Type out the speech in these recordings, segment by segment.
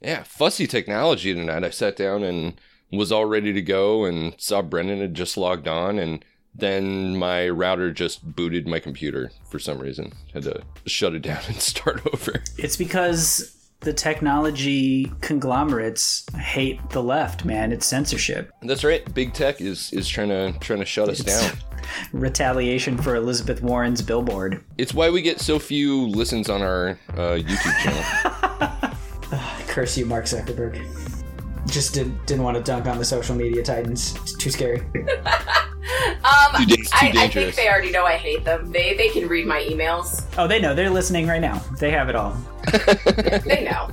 Yeah, fussy technology tonight. I sat down and was all ready to go and saw Brendan had just logged on and then my router just booted my computer for some reason. Had to shut it down and start over. It's because the technology conglomerates hate the left, man. It's censorship. That's right. Big tech is is trying to trying to shut us down. Retaliation for Elizabeth Warren's billboard. It's why we get so few listens on our uh, YouTube channel. Curse you, Mark Zuckerberg. Just did, didn't want to dunk on the social media titans. It's too scary. Um, Too da- too I, I think dangerous. they already know I hate them. They they can read my emails. Oh, they know. They're listening right now. They have it all. They know.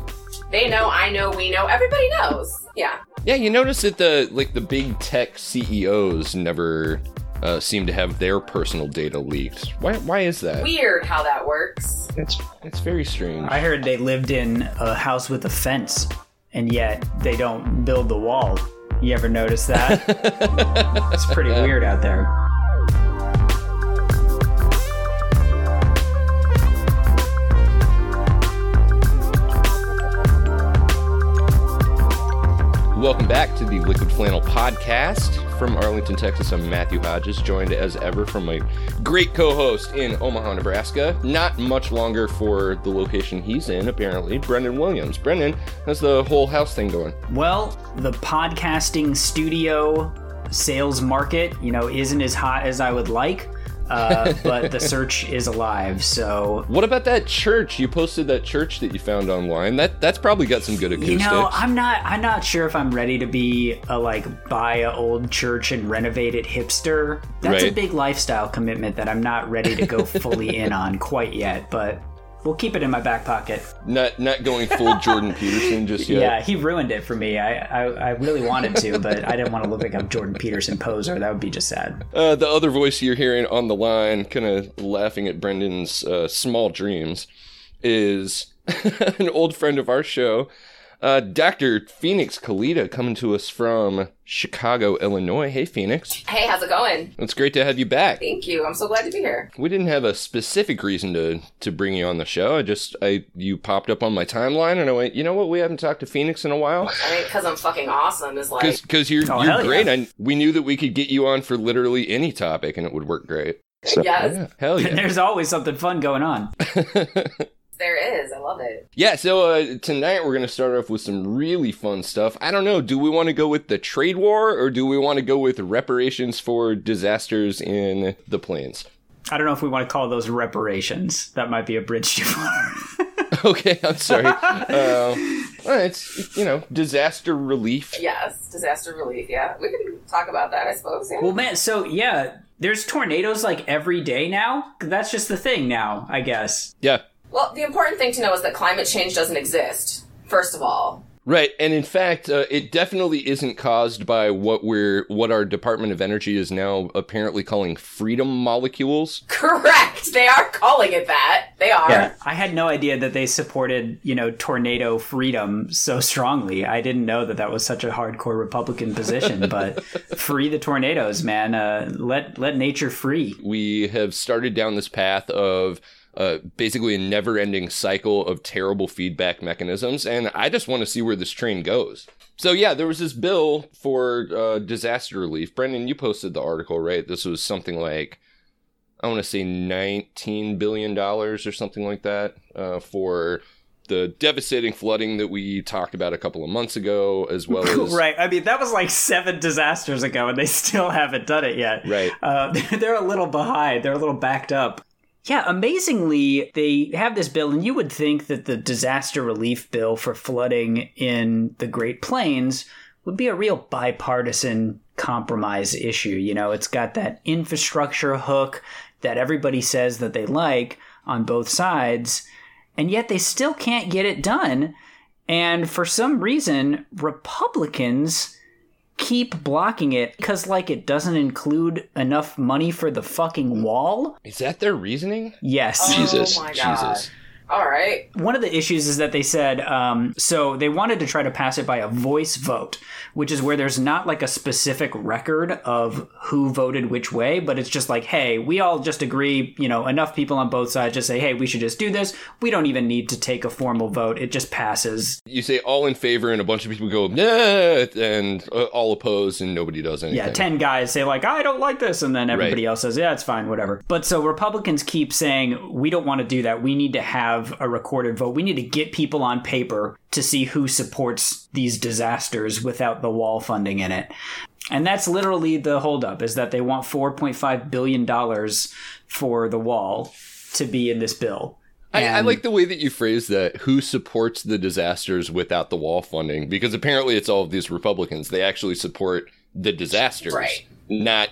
They know. I know. We know. Everybody knows. Yeah. yeah, you notice that the like the big tech CEOs never uh, seem to have their personal data leaked. Why? Why is that? Weird how that works. It's it's very strange. I heard they lived in a house with a fence, and yet they don't build the wall. You ever notice that? it's pretty weird out there. Welcome back to the Liquid Flannel Podcast from Arlington, Texas. I'm Matthew Hodges, joined as ever from my great co-host in Omaha, Nebraska. Not much longer for the location he's in, apparently. Brendan Williams. Brendan, how's the whole house thing going? Well, the podcasting studio sales market, you know, isn't as hot as I would like, uh, but the search is alive. So, What about that church? You posted that church that you found online. That that's probably got some good acoustics. you know, I'm not, I'm not sure if I'm ready to be a like buy a old church and renovate it hipster. That's a big lifestyle commitment that I'm not ready to go fully in on quite yet, but we'll keep it in my back pocket. not not going full Jordan Peterson just yet. Yeah, he ruined it for me. I, I, I really wanted to, but I didn't want to look like a Jordan Peterson poser. That would be just sad. Uh, the other voice you're hearing on the line, kind of laughing at Brendan's uh, small dreams, is an old friend of our show, uh, Dr. Phoenix Calida, coming to us from Chicago, Illinois. Hey, Phoenix. Hey, how's it going? It's great to have you back. Thank you. I'm so glad to be here. We didn't have a specific reason to to bring you on the show. I just I you popped up on my timeline and I went, you know what? We haven't talked to Phoenix in a while. I mean, because I'm fucking awesome is like. Because you're Oh, you're great. yeah. I, we knew that we could get you on for literally any topic and it would work great. So, Yes. yeah, hell yeah. There's always something fun going on. There is. I love it. Yeah, so uh, tonight we're going to start off with some really fun stuff. I don't know, do we want to go with the trade war or do we want to go with reparations for disasters in the plains? I don't know if we want to call those reparations. That might be a bridge too far. okay, I'm sorry. uh, well, it's, you know, disaster relief. Yes. Disaster relief. Yeah. We can talk about that, I suppose. Yeah. well, man, so yeah, there's tornadoes like every day now. That's just the thing now, I guess. Yeah, Well, the important thing to know is that climate change doesn't exist, first of all. right. And in fact, uh, it definitely isn't caused by what we're, what our Department of Energy is now apparently calling freedom molecules. Correct. They are calling it that. They are. Yeah. I had no idea that they supported, you know, tornado freedom so strongly. I didn't know that that was such a hardcore Republican position. But free the tornadoes, man. Uh, let let nature free. we have started down this path of uh, basically a never ending cycle of terrible feedback mechanisms. And I just want to see where this train goes. So, yeah, there was this bill for uh, disaster relief. Brendan, you posted the article, right? This was something like, I want to say $19 billion or something like that uh, for the devastating flooding that we talked about a couple of months ago, as well as. Right. I mean, that was like seven disasters ago, and they still haven't done it yet. Right. Uh, they're a little behind. They're a little backed up. Yeah, amazingly, they have this bill, and you would think that the disaster relief bill for flooding in the Great Plains would be a real bipartisan compromise issue. You know, it's got that infrastructure hook that everybody says that they like on both sides, and yet they still can't get it done. And for some reason, Republicans keep blocking it because, like, it doesn't include enough money for the fucking wall. Is that their reasoning? Yes. Oh Jesus. my God. Jesus. All right. One of the issues is that they said um, so they wanted to try to pass it by a voice vote, which is where there's not like a specific record of who voted which way, but it's just like, hey, we all just agree, you know, enough people on both sides just say, hey, we should just do this. We don't even need to take a formal vote. It just passes. You say all in favor, and a bunch of people go, nah, and uh, all opposed, and nobody does anything. Yeah, 10 guys say, like, I don't like this. And then everybody Right. else says, yeah, it's fine, whatever. But so Republicans keep saying, we don't want to do that. We need to have a recorded vote. We need to get people on paper to see who supports these disasters without the wall funding in it. And that's literally the holdup is that they want $4.5 billion for the wall to be in this bill. I, I like the way that you phrase that. Who supports the disasters without the wall funding? Because apparently, it's all of these Republicans. They actually support the disasters, Right. not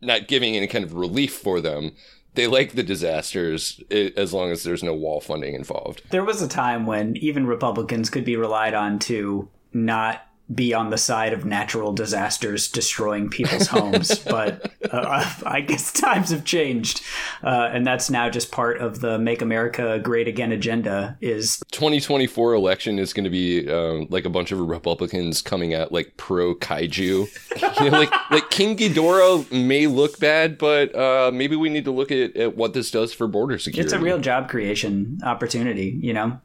not giving any kind of relief for them. They like the disasters as long as there's no wall funding involved. There was a time when even Republicans could be relied on to not be on the side of natural disasters destroying people's homes, but uh, I guess times have changed, uh, and that's now just part of the "Make America Great Again" agenda. Is 2024 election is going to be um, like a bunch of Republicans coming out like pro kaiju. you know, like like King Ghidorah may look bad, but uh, maybe we need to look at, at what this does for border security. it's a real job creation opportunity, you know.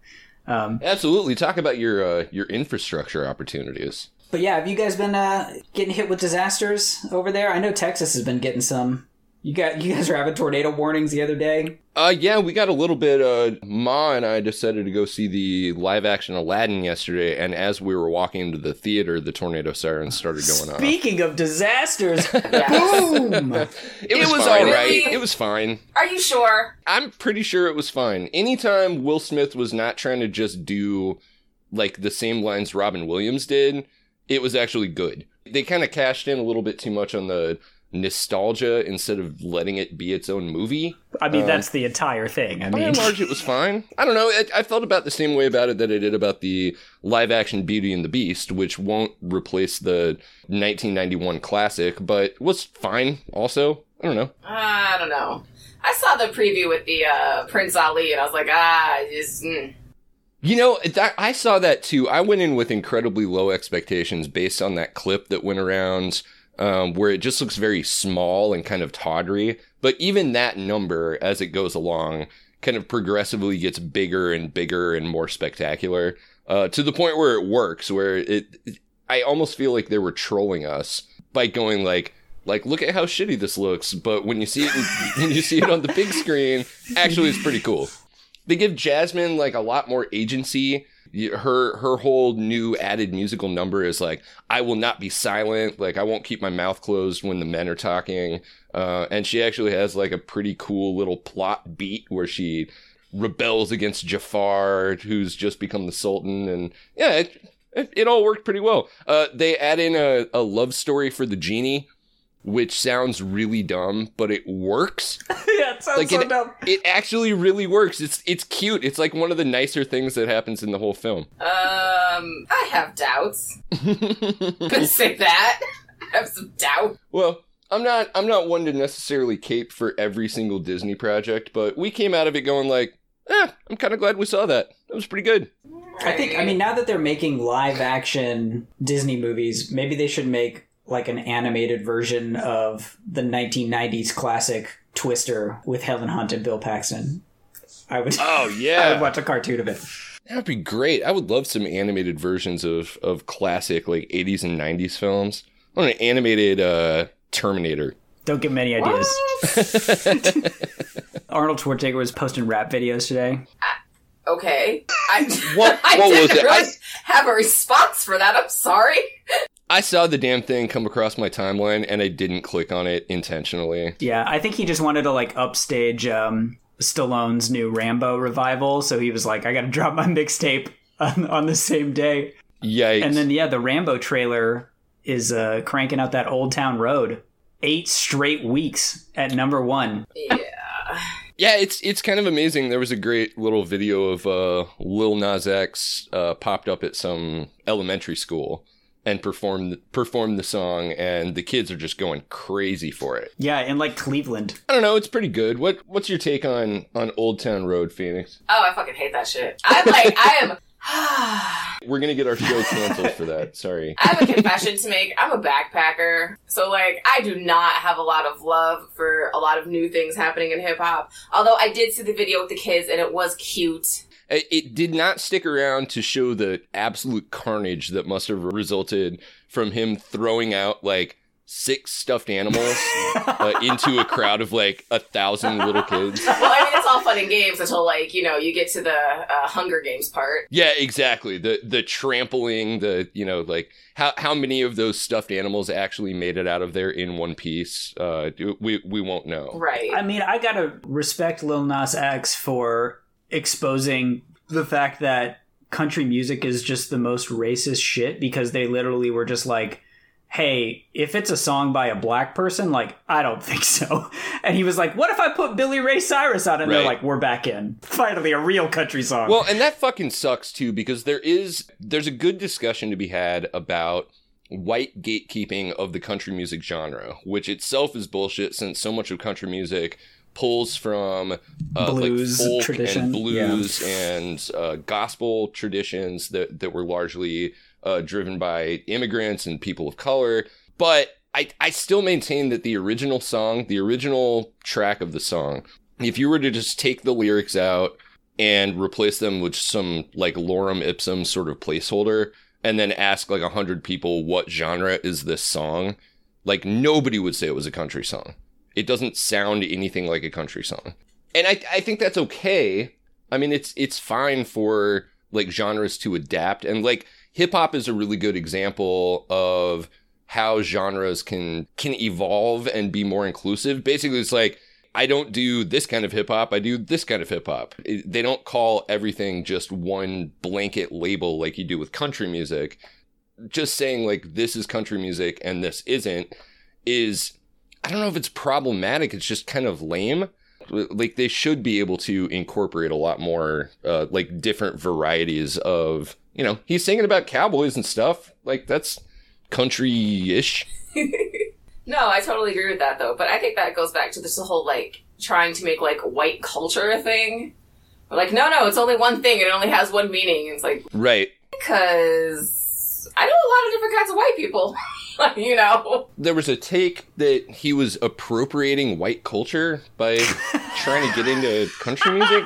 Um, Absolutely. Talk about your uh, your infrastructure opportunities. But yeah, have you guys been uh, getting hit with disasters over there? I know Texas has been getting some. You got you guys were having tornado warnings the other day. Uh, yeah, we got a little bit. Uh, Ma and I decided to go see the live action Aladdin yesterday, and as we were walking into the theater, the tornado sirens started going off. speaking of disasters, Boom! It was, was all fine. right. Really? It was fine. Are you sure? I'm pretty sure it was fine. Anytime Will Smith was not trying to just do like the same lines Robin Williams did, it was actually good. They kind of cashed in a little bit too much on the nostalgia instead of letting it be its own movie. I mean that's the entire thing. I By mean, and large, it was fine. I don't know. I, I felt about the same way about it that I did about the live action Beauty and the Beast, which won't replace the 1991 classic, but was fine also. I don't know. I don't know. I saw the preview with the uh, Prince Ali, and I was like, ah, just. Mm. You know, that, I saw that too. I went in with incredibly low expectations based on that clip that went around, um, where it just looks very small and kind of tawdry. But even that number, as it goes along, kind of progressively gets bigger and bigger and more spectacular, uh, to the point where it works. Where it, I almost feel like they were trolling us by going like, like, look at how shitty this looks. But when you see it, when you see it on the big screen, actually, it's pretty cool they give Jasmine like a lot more agency. Her her whole new added musical number is like I will not be silent. Like I won't keep my mouth closed when the men are talking. Uh, and she actually has like a pretty cool little plot beat where she rebels against Jafar, who's just become the Sultan. And yeah, it, it, it all worked pretty well. Uh, they add in a, a love story for the genie, which sounds really dumb, but it works yeah, it sounds like so it, dumb. it actually really works. It's it's cute. It's like one of the nicer things that happens in the whole film. Um, I have doubts. Could say that. I have some doubt. well, I'm not I'm not one to necessarily cape for every single Disney project, but we came out of it going like, eh, I'm kind of glad we saw that. That was pretty good. I think. I mean, now that they're making live action Disney movies, maybe they should make like an animated version of the 1990s classic Twister with Helen Hunt and Bill Paxton. I would. Oh I would yeah, watch a cartoon of it. that'd be great. I would love some animated versions of of classic like 80s and 90s films. I want an animated uh, Terminator. Don't give him any ideas. Arnold Schwarzenegger was posting rap videos today. okay. I, What- I what didn't it? really I- have a response for that. I'm sorry. I saw the damn thing come across my timeline and I didn't click on it intentionally. Yeah, I think he just wanted to like upstage um, Stallone's new Rambo revival, so he was like, I got to drop my mixtape on, on the same day. Yikes. And then yeah, the Rambo trailer is uh, cranking out that Old Town Road. Eight straight weeks at number one. Yeah. Yeah, it's it's kind of amazing. There was a great little video of uh, Lil Nas X uh, popped up at some elementary school, and perform perform the song, and the kids are just going crazy for it. Yeah, in like Cleveland. I don't know, it's pretty good. What what's your take on on Old Town Road, Phoenix? Oh, I fucking hate that shit. I'm like, I am. We're gonna get our show canceled for that. Sorry. I have a confession to make. I'm a backpacker. So, like, I do not have a lot of love for a lot of new things happening in hip hop. Although I did see the video with the kids and it was cute. It it did not stick around to show the absolute carnage that must have resulted from him throwing out like six stuffed animals uh, into a crowd of like a thousand little kids. Well, I mean, it's all fun and games until, like, you know, you get to the uh, Hunger Games part. Yeah, exactly. The the trampling, the you know, like how how many of those stuffed animals actually made it out of there in one piece? Uh, we we won't know. Right. I mean, I gotta respect Lil Nas X for exposing the fact that country music is just the most racist shit because they literally were just like, hey, if it's a song by a black person, like, I don't think so. And he was like, what if I put Billy Ray Cyrus on? it? And they're like, we're back in. Finally, a real country song. Well, and that fucking sucks too because there is there's a good discussion to be had about white gatekeeping of the country music genre, which itself is bullshit since so much of country music pulls from uh, Blues like folk tradition, and blues and uh, gospel traditions that that were largely uh, driven by immigrants and people of color. But I, I still maintain that the original song, the original track of the song, if you were to just take the lyrics out and replace them with some like lorem ipsum sort of placeholder and then ask like a hundred people what genre is this song, like nobody would say it was a country song. It doesn't sound anything like a country song. And I, I think that's okay. I mean, it's, it's fine for like genres to adapt and like hip hop is a really good example of how genres can, can evolve and be more inclusive. Basically, it's like, I don't do this kind of hip hop. I do this kind of hip hop. They don't call everything just one blanket label like you do with country music. Just saying like this is country music and this isn't is I don't know if it's problematic. It's just kind of lame. Like they should be able to incorporate a lot more uh, like different varieties of you know he's singing about cowboys and stuff. Like that's country-ish. No, I totally agree with that though. But I think that goes back to this whole like trying to make like white culture a thing. But like, no, no, it's only one thing. It only has one meaning. It's like Right. because I know a lot of different kinds of white people. you know, there was a take that he was appropriating white culture by trying to get into country music.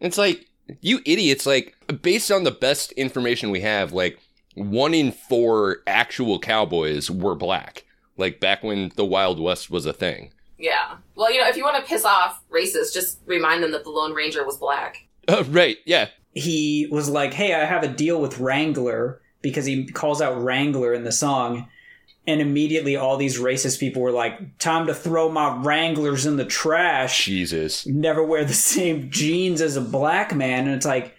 It's like, you idiots, like, based on the best information we have, like, one in four actual cowboys were black. Like, back when the Wild West was a thing. yeah. Well, you know, if you want to piss off racists, just remind them that the Lone Ranger was black. Uh, right, yeah. he was like, "Hey, I have a deal with Wrangler," because he calls out Wrangler in the song, and immediately all these racist people were like, "Time to throw my Wranglers in the trash." Jesus. Never wear the same jeans as a black man, and it's like,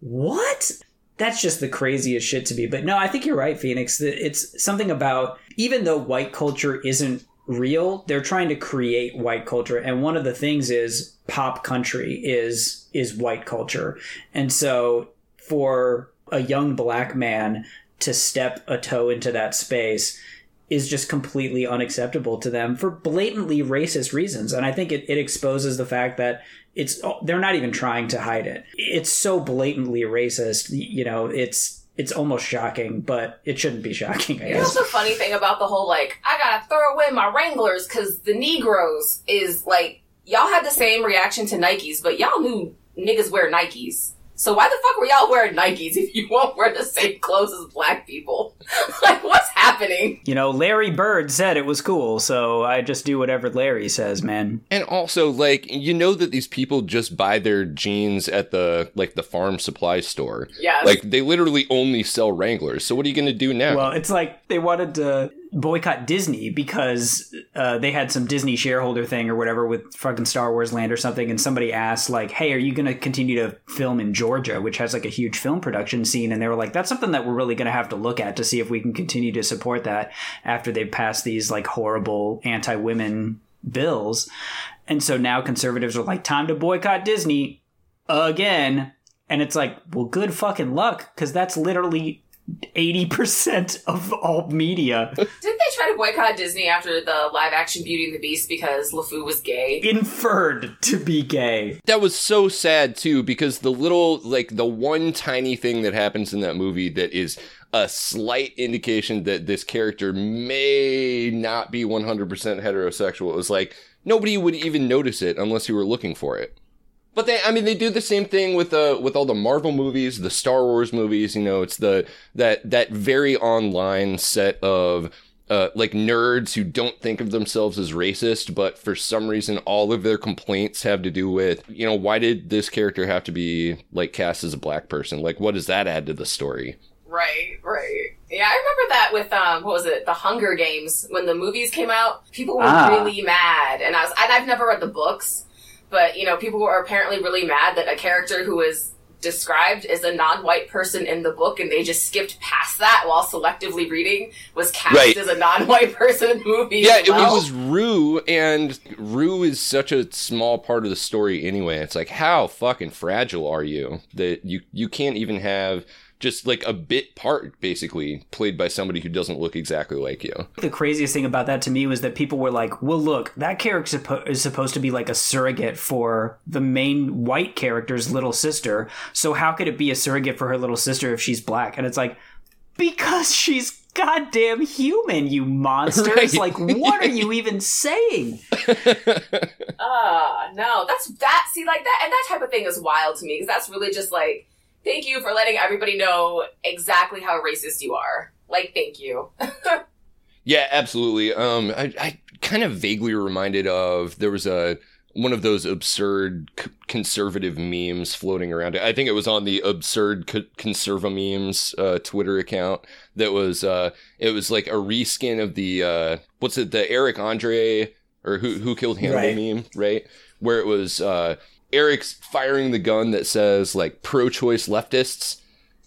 what? That's just the craziest shit to me. But no, I think you're right, Phoenix. It's something about even though white culture isn't real, they're trying to create white culture, and one of the things is pop country is is white culture, and so for a young black man to step a toe into that space is just completely unacceptable to them for blatantly racist reasons. And i think it, it exposes the fact that it's they're not even trying to hide it. It's so blatantly racist you know it's it's almost shocking but it shouldn't be shocking i guess. what's the funny thing about the whole like I gotta throw away my Wranglers because the Negroes is like y'all had the same reaction to Nikes, but y'all knew niggas wear Nikes. So why the fuck were y'all wearing Nikes if you won't wear the same clothes as black people? like what's happening? you know larry bird said it was cool so i just do whatever larry says man And also, like, you know that these people just buy their jeans at the, like, the farm supply store. Yeah. Like, they literally only sell Wranglers. So what are you going to do now? Well, it's like they wanted to boycott Disney because uh, they had some Disney shareholder thing or whatever with fucking Star Wars Land or something, and somebody asked like, "Hey, are you going to continue to film in Georgia, which has like a huge film production scene?" And they were like, "That's something that we're really going to have to look at to see if we can continue to support that after they've passed these like horrible anti-women bills." And so now conservatives are like, "Time to boycott Disney again." And it's like, well, good fucking luck, because that's literally 80% of all media. Didn't they try to boycott Disney after the live action Beauty and the Beast because LeFou was gay? Inferred to be gay. That was so sad too, because the little, like, the one tiny thing that happens in that movie that is a slight indication that this character may not be 100% heterosexual It was like, nobody would even notice it unless you were looking for it. But they, I mean, they do the same thing with uh, with all the Marvel movies, the Star Wars movies. You know, it's the that that very online set of uh, like nerds who don't think of themselves as racist, but for some reason, all of their complaints have to do with, you know, why did this character have to be like cast as a black person? Like, what does that add to the story? Right, right. Yeah, I remember that with um, what was it, The Hunger Games when the movies came out. People were Ah. really mad, and I was, and I've never read the books, but you know, people were apparently really mad that a character who was described as a non-white person in the book, and they just skipped past that while selectively reading, was cast Right. as a non-white person in the movie. Yeah, it, well. it was Rue, and Rue is such a small part of the story anyway. It's like, how fucking fragile are you that you you can't even have just like a bit part basically played by somebody who doesn't look exactly like you. The craziest thing about that to me was that people were like, well, look, that character suppo- is supposed to be like a surrogate for the main white character's little sister. So how could it be a surrogate for her little sister if she's black? And it's like, because she's goddamn human, you monsters. Right. Like, what are you even saying? Ah, no, that's that. See, like that, and that type of thing is wild to me because that's really just like, thank you for letting everybody know exactly how racist you are. Like, thank you. Yeah, absolutely. Um, I, I kind of vaguely reminded of there was a one of those absurd c- conservative memes floating around. I think it was on the absurd c- conserva memes uh, Twitter account. That was uh, it was like a reskin of the uh, what's it the Eric Andre or who who killed Hannibal Right. meme, right? Where it was uh, Eric's firing the gun that says like pro-choice leftists,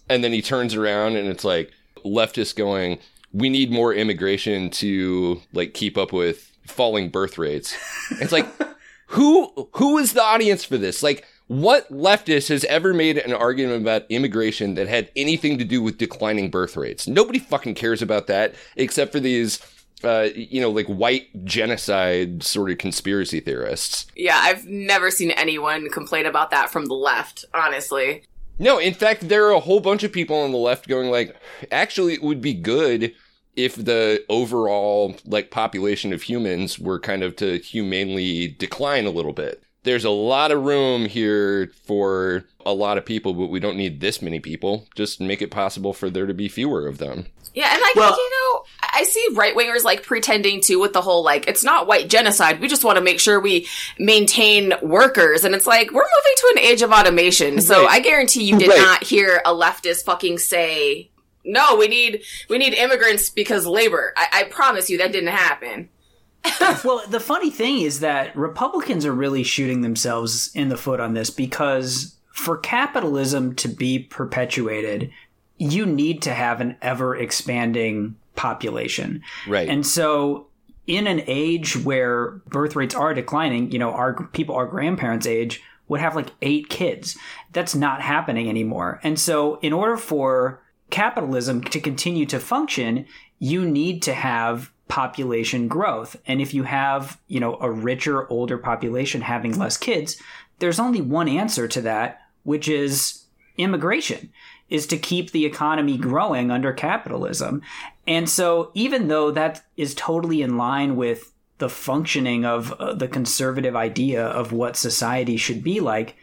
and then he turns around and it's like leftists going, "We need more immigration to like keep up with falling birth rates." It's like, who who is the audience for this? Like, what leftist has ever made an argument about immigration that had anything to do with declining birth rates? Nobody fucking cares about that except for these. Uh, you know, like white genocide sort of conspiracy theorists. Yeah, I've never seen anyone complain about that from the left, honestly. No, in fact, there are a whole bunch of people on the left going like, actually, it would be good if the overall like population of humans were kind of to humanely decline a little bit. There's a lot of room here for a lot of people, but we don't need this many people. Just make it possible for there to be fewer of them. Yeah, and like Well- you know, I see right wingers like pretending to with the whole like it's not white genocide. We just want to make sure we maintain workers, and it's like we're moving to an age of automation. So Right. I guarantee you did Right. not hear a leftist fucking say, "No, we need we need immigrants because labor." I, I promise you that didn't happen. Well, the funny thing is that Republicans are really shooting themselves in the foot on this because for capitalism to be perpetuated, you need to have an ever expanding population. Right. And so in an age where birth rates are declining, you know, our people our grandparents' age would have like 8 kids. That's not happening anymore. And so in order for capitalism to continue to function, you need to have population growth. And if you have, you know, a richer older population having less kids, there's only one answer to that, which is immigration is to keep the economy growing under capitalism. And so even though that is totally in line with the functioning of uh, the conservative idea of what society should be like,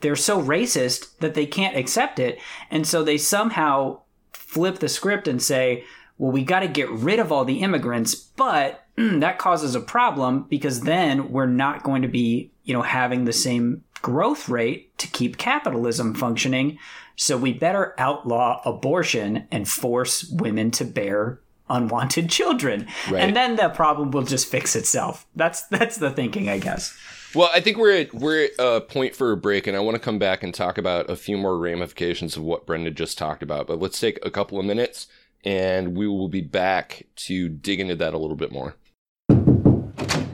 they're so racist that they can't accept it. And so they somehow flip the script and say, well, we got to get rid of all the immigrants, but that causes a problem because then we're not going to be, you know, having the same growth rate to keep capitalism functioning. So we better outlaw abortion and force women to bear unwanted children. Right. And then the problem will just fix itself. That's that's the thinking, I guess. Well, I think we're at, we're at a point for a break, and I want to come back and talk about a few more ramifications of what Brendan just talked about. But let's take a couple of minutes, and we will be back to dig into that a little bit more.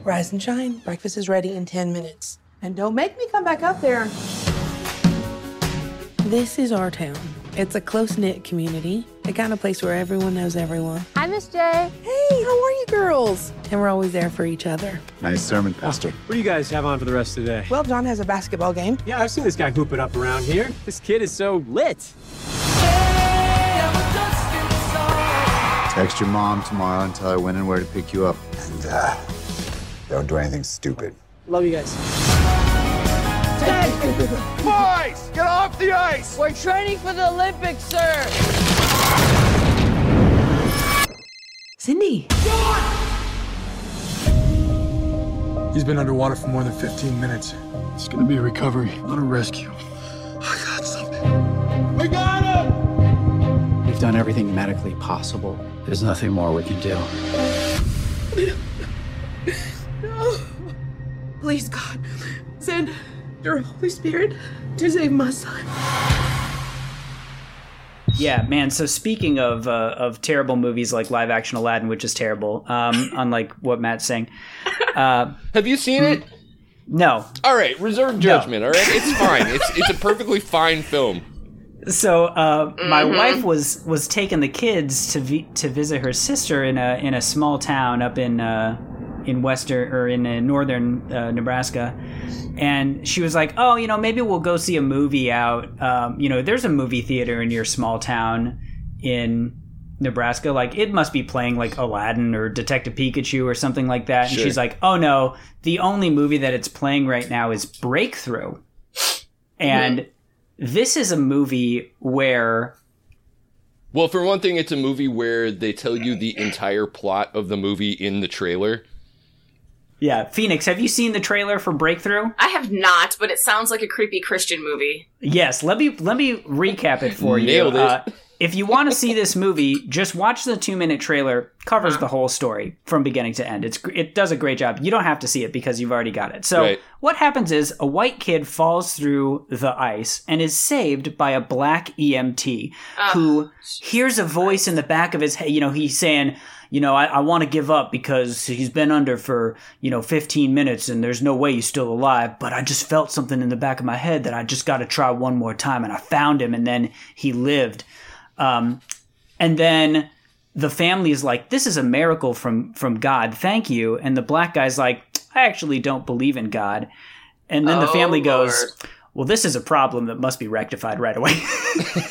Rise and shine. Breakfast is ready in 10 minutes. And don't make me come back up there. This is our town. It's a close knit community. The kind of place where everyone knows everyone. Hi, Miss J. Hey, how are you girls? And we're always there for each other. Nice sermon, Pastor. What do you guys have on for the rest of the day? Well, John has a basketball game. Yeah, I've seen this guy hoop it up around here. This kid is so lit. Text your mom tomorrow and tell her when and where to pick you up. And uh, don't do anything stupid. Love you guys. Boys, get off the ice! We're training for the Olympics, sir. Cindy. He's been underwater for more than 15 minutes. It's gonna be a recovery, not a rescue. Oh, I got something. We got him! We've done everything medically possible. There's nothing more we can do. No. Please, God, send your Holy Spirit to save my son. Yeah, man. So speaking of uh, of terrible movies like live action Aladdin, which is terrible, um, unlike what Matt's saying. Uh, Have you seen it? no. All right, reserve judgment. All right, it's fine. It's it's a perfectly fine film. So uh, my wife was was taking the kids to vi- to visit her sister in a in a small town up in uh, in western or in uh, northern uh, Nebraska, and she was like, "Oh, you know, maybe we'll go see a movie out. Um, you know, there's a movie theater in your small town in Nebraska. Like, it must be playing like Aladdin or Detective Pikachu or something like that." And Sure. she's like, "Oh no, the only movie that it's playing right now is Breakthrough," and this is a movie where Well, for one thing, it's a movie where they tell you the entire plot of the movie in the trailer. Yeah phoenix have you seen the trailer for breakthrough I have not, but it sounds like a creepy Christian movie. yes let me let me recap it for Nailed you it. Uh, if you want to see this movie just watch the two minute trailer covers uh-huh. the whole story from beginning to end it's it does a great job you don't have to see it because you've already got it so Right. what happens is a white kid falls through the ice and is saved by a black emt ah. who hears a voice in the back of his head you know he's saying you know, I, I want to give up because he's been under for, you know, 15 minutes and there's no way he's still alive. But I just felt something in the back of my head that I just got to try one more time. And I found him and then he lived. Um, and then the family is like, this is a miracle from, from God. Thank you. And the black guy's like, I actually don't believe in God. And then the Oh, family goes, well, this is a problem that must be rectified right away.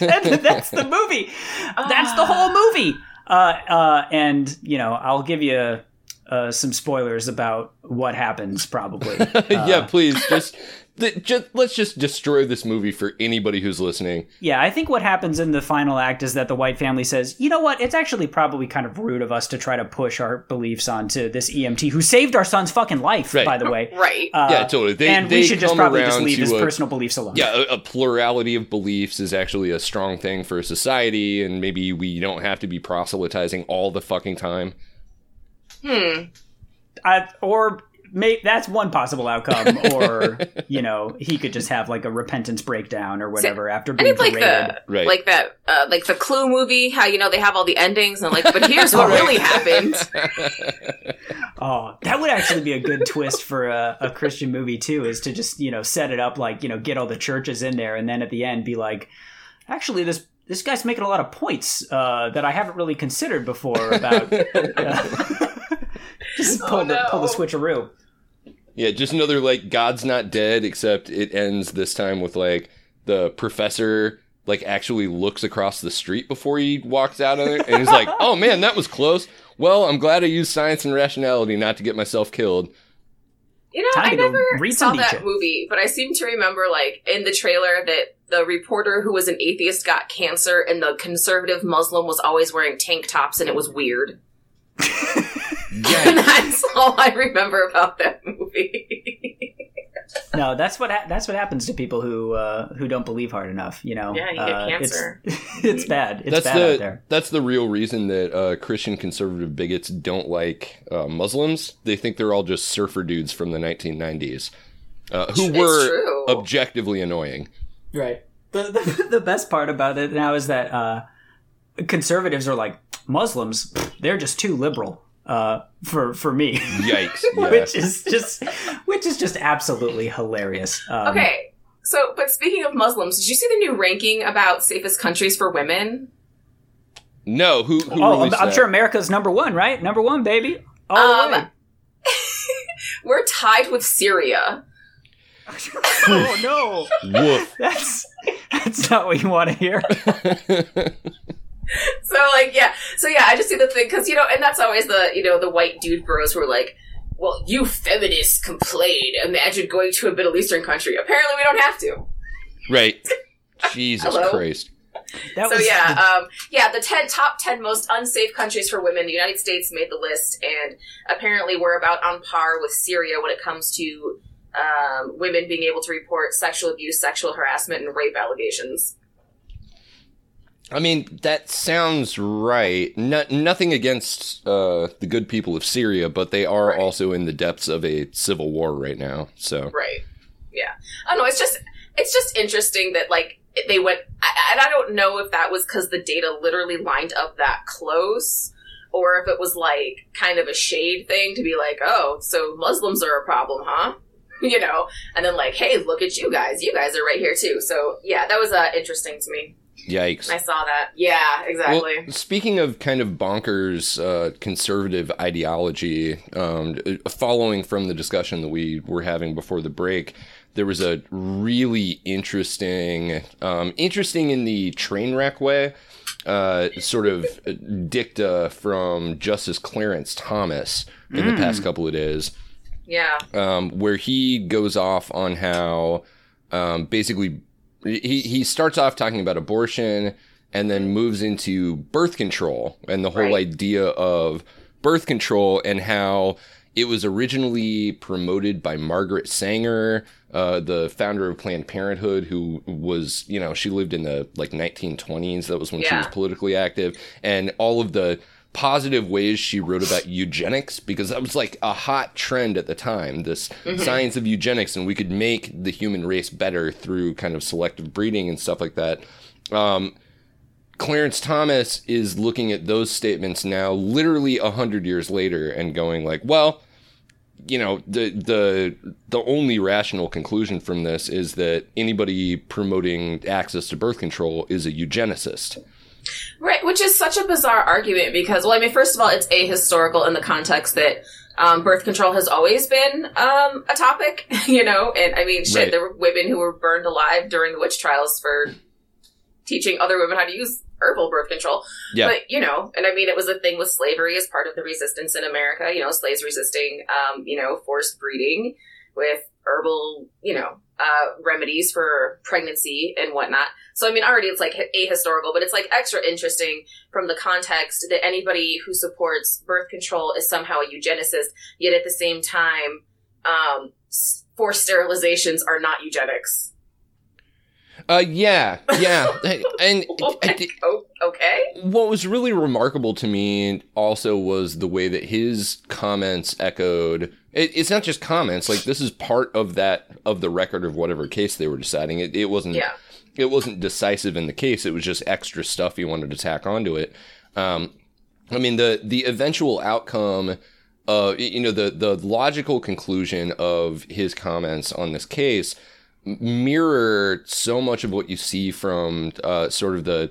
And that's the movie. That's the whole movie. Uh, uh, and you know, I'll give you uh, some spoilers about what happens. Probably. yeah, please just, th- just let's just destroy this movie for anybody who's listening. yeah, I think what happens in the final act is that the white family says, "You know what? It's actually probably kind of rude of us to try to push our beliefs onto this EMT who saved our son's fucking life, Right. by the way." Right. Uh, Yeah, totally. They- and they we should just probably just leave his a- personal beliefs alone. Yeah, a, a plurality of beliefs is actually a strong thing for society, and maybe we don't have to be proselytizing all the fucking time. Hmm. I, or may, that's one possible outcome. Or you know, he could just have like a repentance breakdown or whatever after I being think like paraded. the Right. like that uh, like the Clue movie, how you know they have all the endings and like, but here's what really happened. Oh, that would actually be a good twist for a, a Christian movie too. Is to just you know set it up like you know get all the churches in there, and then at the end be like, actually this this guy's making a lot of points uh, that I haven't really considered before about. uh, just pull the pull the switcheroo. Yeah, just another like God's not dead, except it ends this time with like the professor like actually looks across the street before he walks out of it, and he's like, "Oh man, that was close." Well, I'm glad I used science and rationality not to get myself killed. You know, Time I to go never saw that Nietzsche. movie, but I seem to remember, like, in the trailer that the reporter who was an atheist got cancer and the conservative Muslim was always wearing tank tops and it was weird. and that's all I remember about that movie. No, that's what ha- that's what happens to people who uh, who don't believe hard enough. You know, Yeah, you get Uh, it's- cancer. It's, bad. It's that's bad the out there. that's the real reason that uh, Christian conservative bigots don't like uh, Muslims. They think they're all just surfer dudes from the 1990s uh, who It's were true. objectively annoying. Right. The, the, the best part about it now is that uh, conservatives are like Muslims. They're just too liberal uh, for for me, Yikes! Yeah. which is just which is just absolutely hilarious. Um, okay, so, but speaking of Muslims, did you see the new ranking about safest countries for women? No, who? who oh, I'm, released I'm sure America's number one, right? Number one, baby. All the way. Um, we're tied with Syria. Oh no, Woof. that's that's not what you want to hear. So like yeah, so yeah, I just see the thing because you know, and that's always the you know the white dude bros who are like, well, you feminists complain. Imagine going to a Middle Eastern country. Apparently, we don't have to. right. Jesus Hello? Christ. That so was yeah, the- um, yeah, the ten top ten most unsafe countries for women. The United States made the list, and apparently we're about on par with Syria when it comes to um, women being able to report sexual abuse, sexual harassment, and rape allegations. I mean, that sounds right. No, nothing against uh, the good people of Syria, but they are Right. also in the depths of a civil war right now. So, Right. Yeah. I don't know. It's just it's just interesting that like they went, I, and I don't know if that was because the data literally lined up that close, or if it was like kind of a shade thing to be like, oh, so Muslims are a problem, huh? You know, and then like, hey, look at you guys. You guys are right here too. So yeah, that was uh, interesting to me. yikes. I saw that. Yeah, exactly. Well, speaking of kind of bonkers uh, conservative ideology, um, following from the discussion that we were having before the break, there was a really interesting, um, interesting in the train wreck way, uh, sort of dicta from Justice Clarence Thomas in the past couple of days yeah. um, where he goes off on how um, basically he, he starts off talking about abortion and then moves into birth control and the whole Right. idea of birth control and how it was originally promoted by Margaret Sanger, uh, the founder of Planned Parenthood, who was, you know, she lived in the like 1920s. That was when she was politically active. And all of the positive ways she wrote about eugenics, because that was like a hot trend at the time, this science of eugenics, and we could make the human race better through kind of selective breeding and stuff like that. Um, Clarence Thomas is looking at those statements now, literally a hundred years later, and going like, "Well, you know, the the the only rational conclusion from this is that anybody promoting access to birth control is a eugenicist." Right, which is such a bizarre argument because, well, I mean, first of all, it's ahistorical in the context that um, birth control has always been um, a topic, you know, and I mean, shit, Right. there were women who were burned alive during the witch trials for teaching other women how to use herbal birth control. Yeah, But, you know, and I mean, it was a thing with slavery as part of the resistance in America, you know, slaves resisting, um, you know, forced breeding with herbal, you know, uh, remedies for pregnancy and whatnot. So, I mean, already it's like ahistorical, but it's like extra interesting from the context that anybody who supports birth control is somehow a eugenicist, yet at the same time, um, forced sterilizations are not eugenics. Uh, yeah, yeah, and Like, oh, okay. what was really remarkable to me also was the way that his comments echoed. It, it's not just comments like this is part of that of the record of whatever case they were deciding. It, it wasn't Yeah. it wasn't decisive in the case. It was just extra stuff he wanted to tack onto it. Um, i mean the the eventual outcome uh, you know the the logical conclusion of his comments on this case mirror so much of what you see from uh, sort of the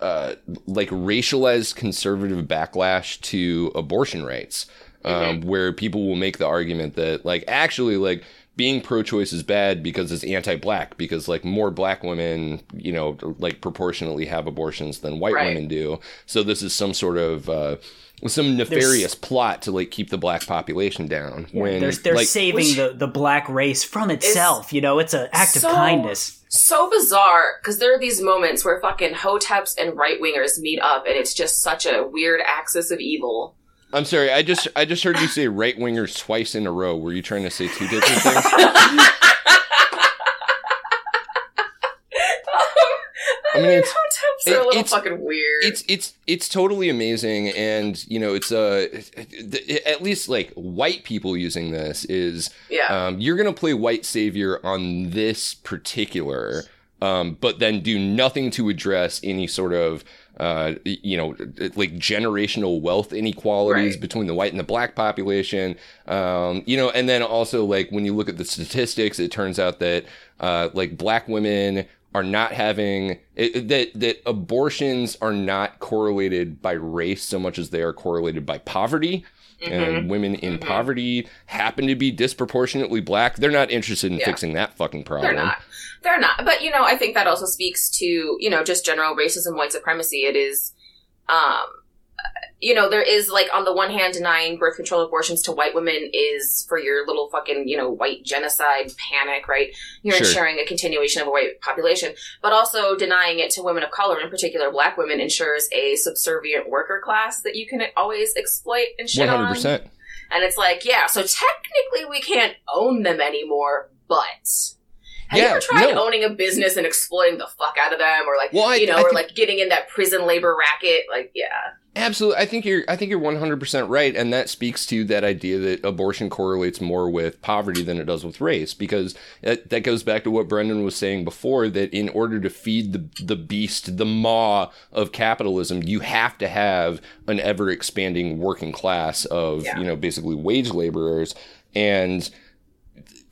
uh, like racialized conservative backlash to abortion rights, um, where people will make the argument that like actually like being pro-choice is bad because it's anti-black because like more black women you know like proportionately have abortions than white Right. women do so this is some sort of uh, some nefarious plot to like keep the black population down when they're they're like, saving Which- the, the black race from itself. you know, it's an act so- of kindness. so bizarre because there are these moments where fucking hoteps and right wingers meet up, and it's just such a weird axis of evil. I'm sorry. I just I just heard you say right wingers twice in a row. Were you trying to say two different things? I, mean, it's- hoteps are it- a little fucking weird. It's it's it's totally amazing, and you know, it's uh, at least like white people using this is yeah, um, you're gonna play white savior on this particular, um, but then do nothing to address any sort of uh, you know, like generational wealth inequalities Right. between the white and the black population. Um, you know, and then also like when you look at the statistics, it turns out that uh, like black women are not having it, that that abortions are not correlated by race so much as they are correlated by poverty. And Mhm. women in poverty happen to be disproportionately black. They're not interested in Yeah. fixing that fucking problem. They're not. They're not. But you know, I think that also speaks to you know just general racism, white supremacy. It is, um, you know, there is like on the one hand denying birth control abortions to white women is for your little fucking you know white genocide panic, right? You're Sure. ensuring a continuation of a white population, but also denying it to women of color, in particular black women, ensures a subservient worker class that you can always exploit and shit on. hundred percent. And it's like, yeah, so technically we can't own them anymore, but have you ever tried no. owning a business and exploiting the fuck out of them, or like, Well, I- you know, I or think- like getting in that prison labor racket? Like, yeah, Absolutely. I think you're I think you're 100% right and that speaks to that idea that abortion correlates more with poverty than it does with race because that, that goes back to what Brendan was saying before that in order to feed the the beast, the maw of capitalism, you have to have an ever expanding working class of, Yeah. you know, basically wage laborers and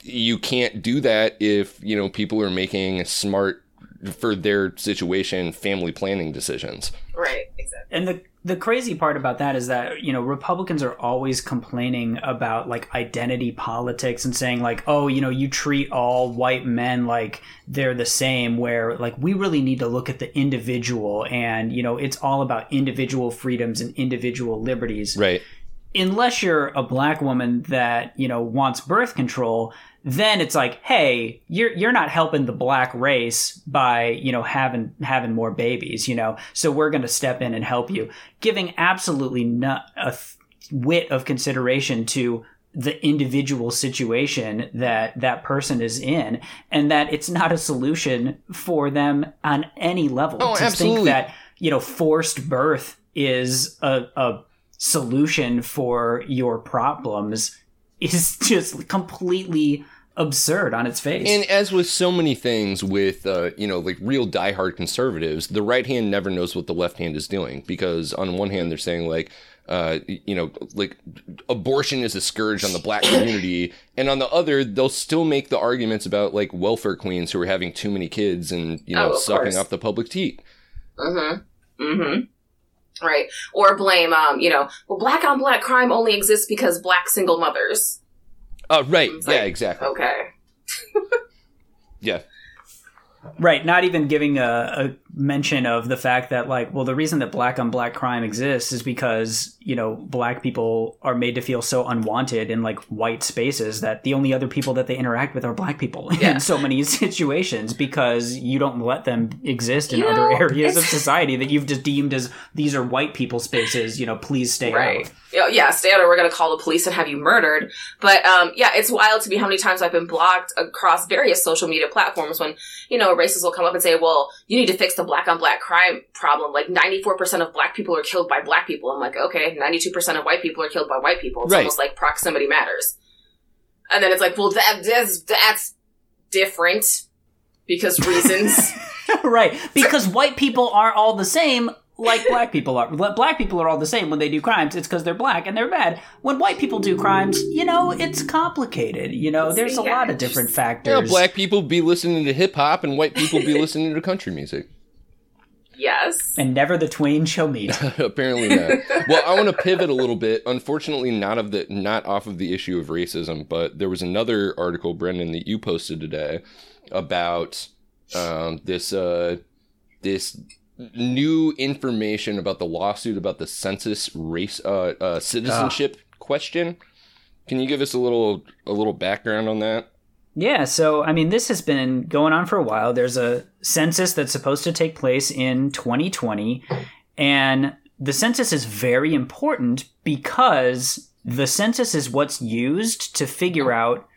you can't do that if, you know, people are making smart for their situation family planning decisions. right, exactly. And the the crazy part about that is that you know Republicans are always complaining about like identity politics and saying like oh you know you treat all white men like they're the same where like we really need to look at the individual and you know it's all about individual freedoms and individual liberties Right. unless you're a black woman that you know wants birth control then it's like hey you're you're not helping the black race by you know having having more babies you know? So we're going to step in and help you. Giving absolutely not a whit of consideration to the individual situation that that person is in and that it's not a solution for them on any level. Oh, to absolutely. think that you know forced birth is a, a solution for your problems is just completely absurd on its face. And as with so many things with, uh, you know, like real diehard conservatives, the right hand never knows what the left hand is doing because on one hand they're saying like, uh, you know, like abortion is a scourge on the black community, and on the other they'll still make the arguments about like welfare queens who are having too many kids and you know Oh, of sucking course. off the public teat. Mm-hmm. Mm-hmm. Right. Or blame, um, you know, well, black on black crime only exists because black single mothers. Uh, right? Yeah, like, exactly. Okay. Yeah. Right, not even giving a, a mention of the fact that, like, well, the reason that black on black crime exists is because, you know, black people are made to feel so unwanted in, like, white spaces that the only other people that they interact with are black people Yeah. in so many situations because you don't let them exist in You other know, areas of society that you've just deemed as these are white people spaces, you know, please stay Right. out. Yeah, yeah, stay out or we're gonna call the police and have you murdered. But um, yeah, it's wild to me how many times I've been blocked across various social media platforms when, you know, racists will come up and say, Well, you need to fix the black on black crime problem. Like ninety four percent of black people are killed by black people. I'm like, okay, ninety two percent of white people are killed by white people. It's Right. almost like proximity matters. And then it's like, well that that's that's different because reasons. right, because white people are all the same. Like black people are. Black people are all the same when they do crimes. It's because they're black and they're bad. When white people do crimes, you know, it's complicated. You know, there's a lot of different Yeah, factors. black people be listening to hip hop and white people be listening to country music. Yes. and never the twain shall meet. Apparently not. well, I want to pivot a little bit. Unfortunately, not of the not off of the issue of racism, but there was another article, Brendan, that you posted today about um, this uh, this new information about the lawsuit about the census race uh, uh, citizenship question. Can you give us a little a little background on that? Yeah, so I mean, this has been going on for a while. There's a census that's supposed to take place in 2020, and the census is very important because the census is what's used to figure out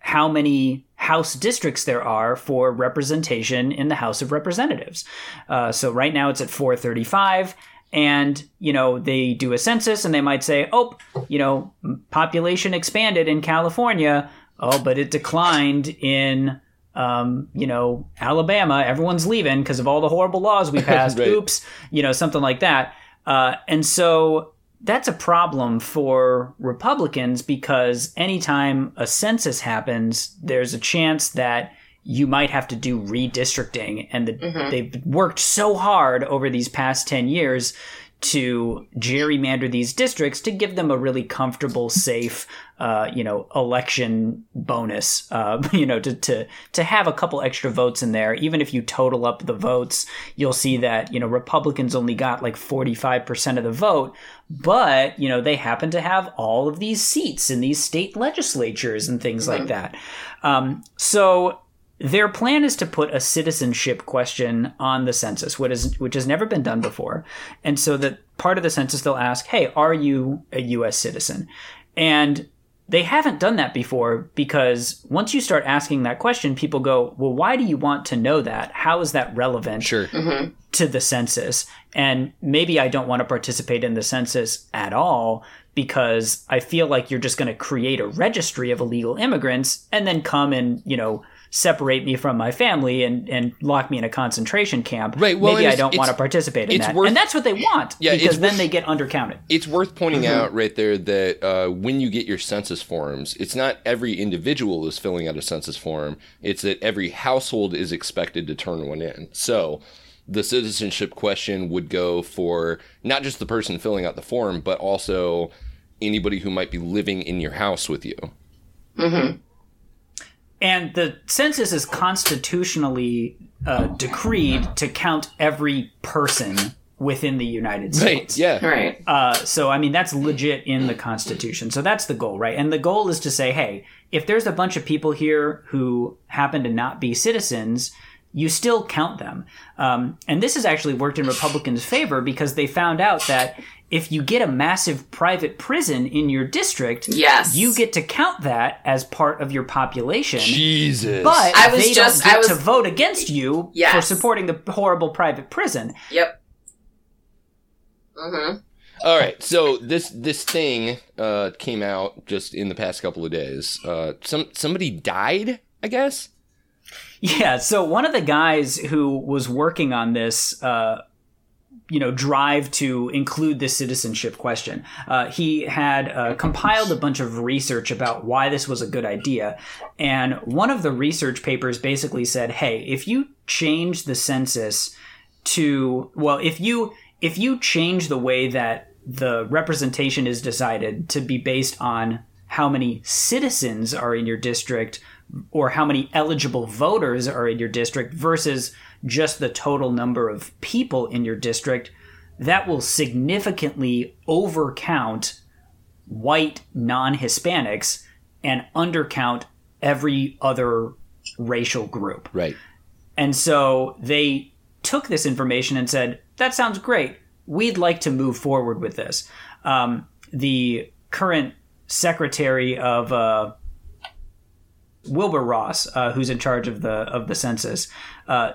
how many House districts there are for representation in the House of Representatives. Uh, so right now it's at 435. And, you know, they do a census and they might say, oh, you know, population expanded in California. Oh, but it declined in, um, you know, Alabama. Everyone's leaving because of all the horrible laws we passed. Right. Oops. You know, something like that. Uh, and so that's a problem for Republicans because anytime a census happens, there's a chance that you might have to do redistricting. And the, Mhm. they've worked so hard over these past 10 years to gerrymander these districts to give them a really comfortable, safe, uh, you know, election bonus. Uh, you know, to, to to have a couple extra votes in there. Even if you total up the votes, you'll see that you know Republicans only got like forty five percent of the vote, but you know they happen to have all of these seats in these state legislatures and things like Mhm. that. Um, so their plan is to put a citizenship question on the census, which is which has never been done before, and so that part of the census they'll ask, "Hey, are you a U.S. citizen?" And they haven't done that before because once you start asking that question, people go, "Well, why do you want to know that? How is that relevant Sure. Mhm. to the census?" And maybe I don't want to participate in the census at all because I feel like you're just going to create a registry of illegal immigrants and then come and, you know, separate me from my family and, and lock me in a concentration camp. Right, well, Maybe I don't want to participate in that. worth- and that's what they want Yeah, because then worth- they get undercounted. It's worth pointing Mhm. out right there that uh, when you get your census forms, it's not every individual is filling out a census form. It's that every household is expected to turn one in. So the citizenship question would go for not just the person filling out the form, but also anybody who might be living in your house with you. Mm-hmm. And the census is constitutionally uh, decreed to count every person within the United States. Right, States. yeah. Right. Uh, so, I mean, that's legit in the Constitution. So that's the goal, right? And the goal is to say, hey, if there's a bunch of people here who happen to not be citizens, you still count them. Um, and this has actually worked in Republicans' favor because they found out that if you get a massive private prison in your district, Yes. you get to count that as part of your population. Jesus. But I was they just- don't get I was- to vote against you for supporting the horrible private prison. Yep. Mm-hmm. All right, so this this thing uh, came out just in the past couple of days. Uh, some somebody died, I guess. Yeah, so one of the guys who was working on this, uh, you know, drive to include this citizenship question, uh, he had uh, compiled a bunch of research about why this was a good idea. And one of the research papers basically said, hey, if you change the census to, well, if you if you change the way that the representation is decided to be based on how many citizens are in your district or how many eligible voters are in your district versus just the total number of people in your district, that will significantly overcount white non Hispanics and undercount every other racial group. Right. And so they took this information and said, that sounds great. We'd like to move forward with this. Um, the current secretary of uh, Wilbur Ross, uh, who's in charge of the of the census, uh,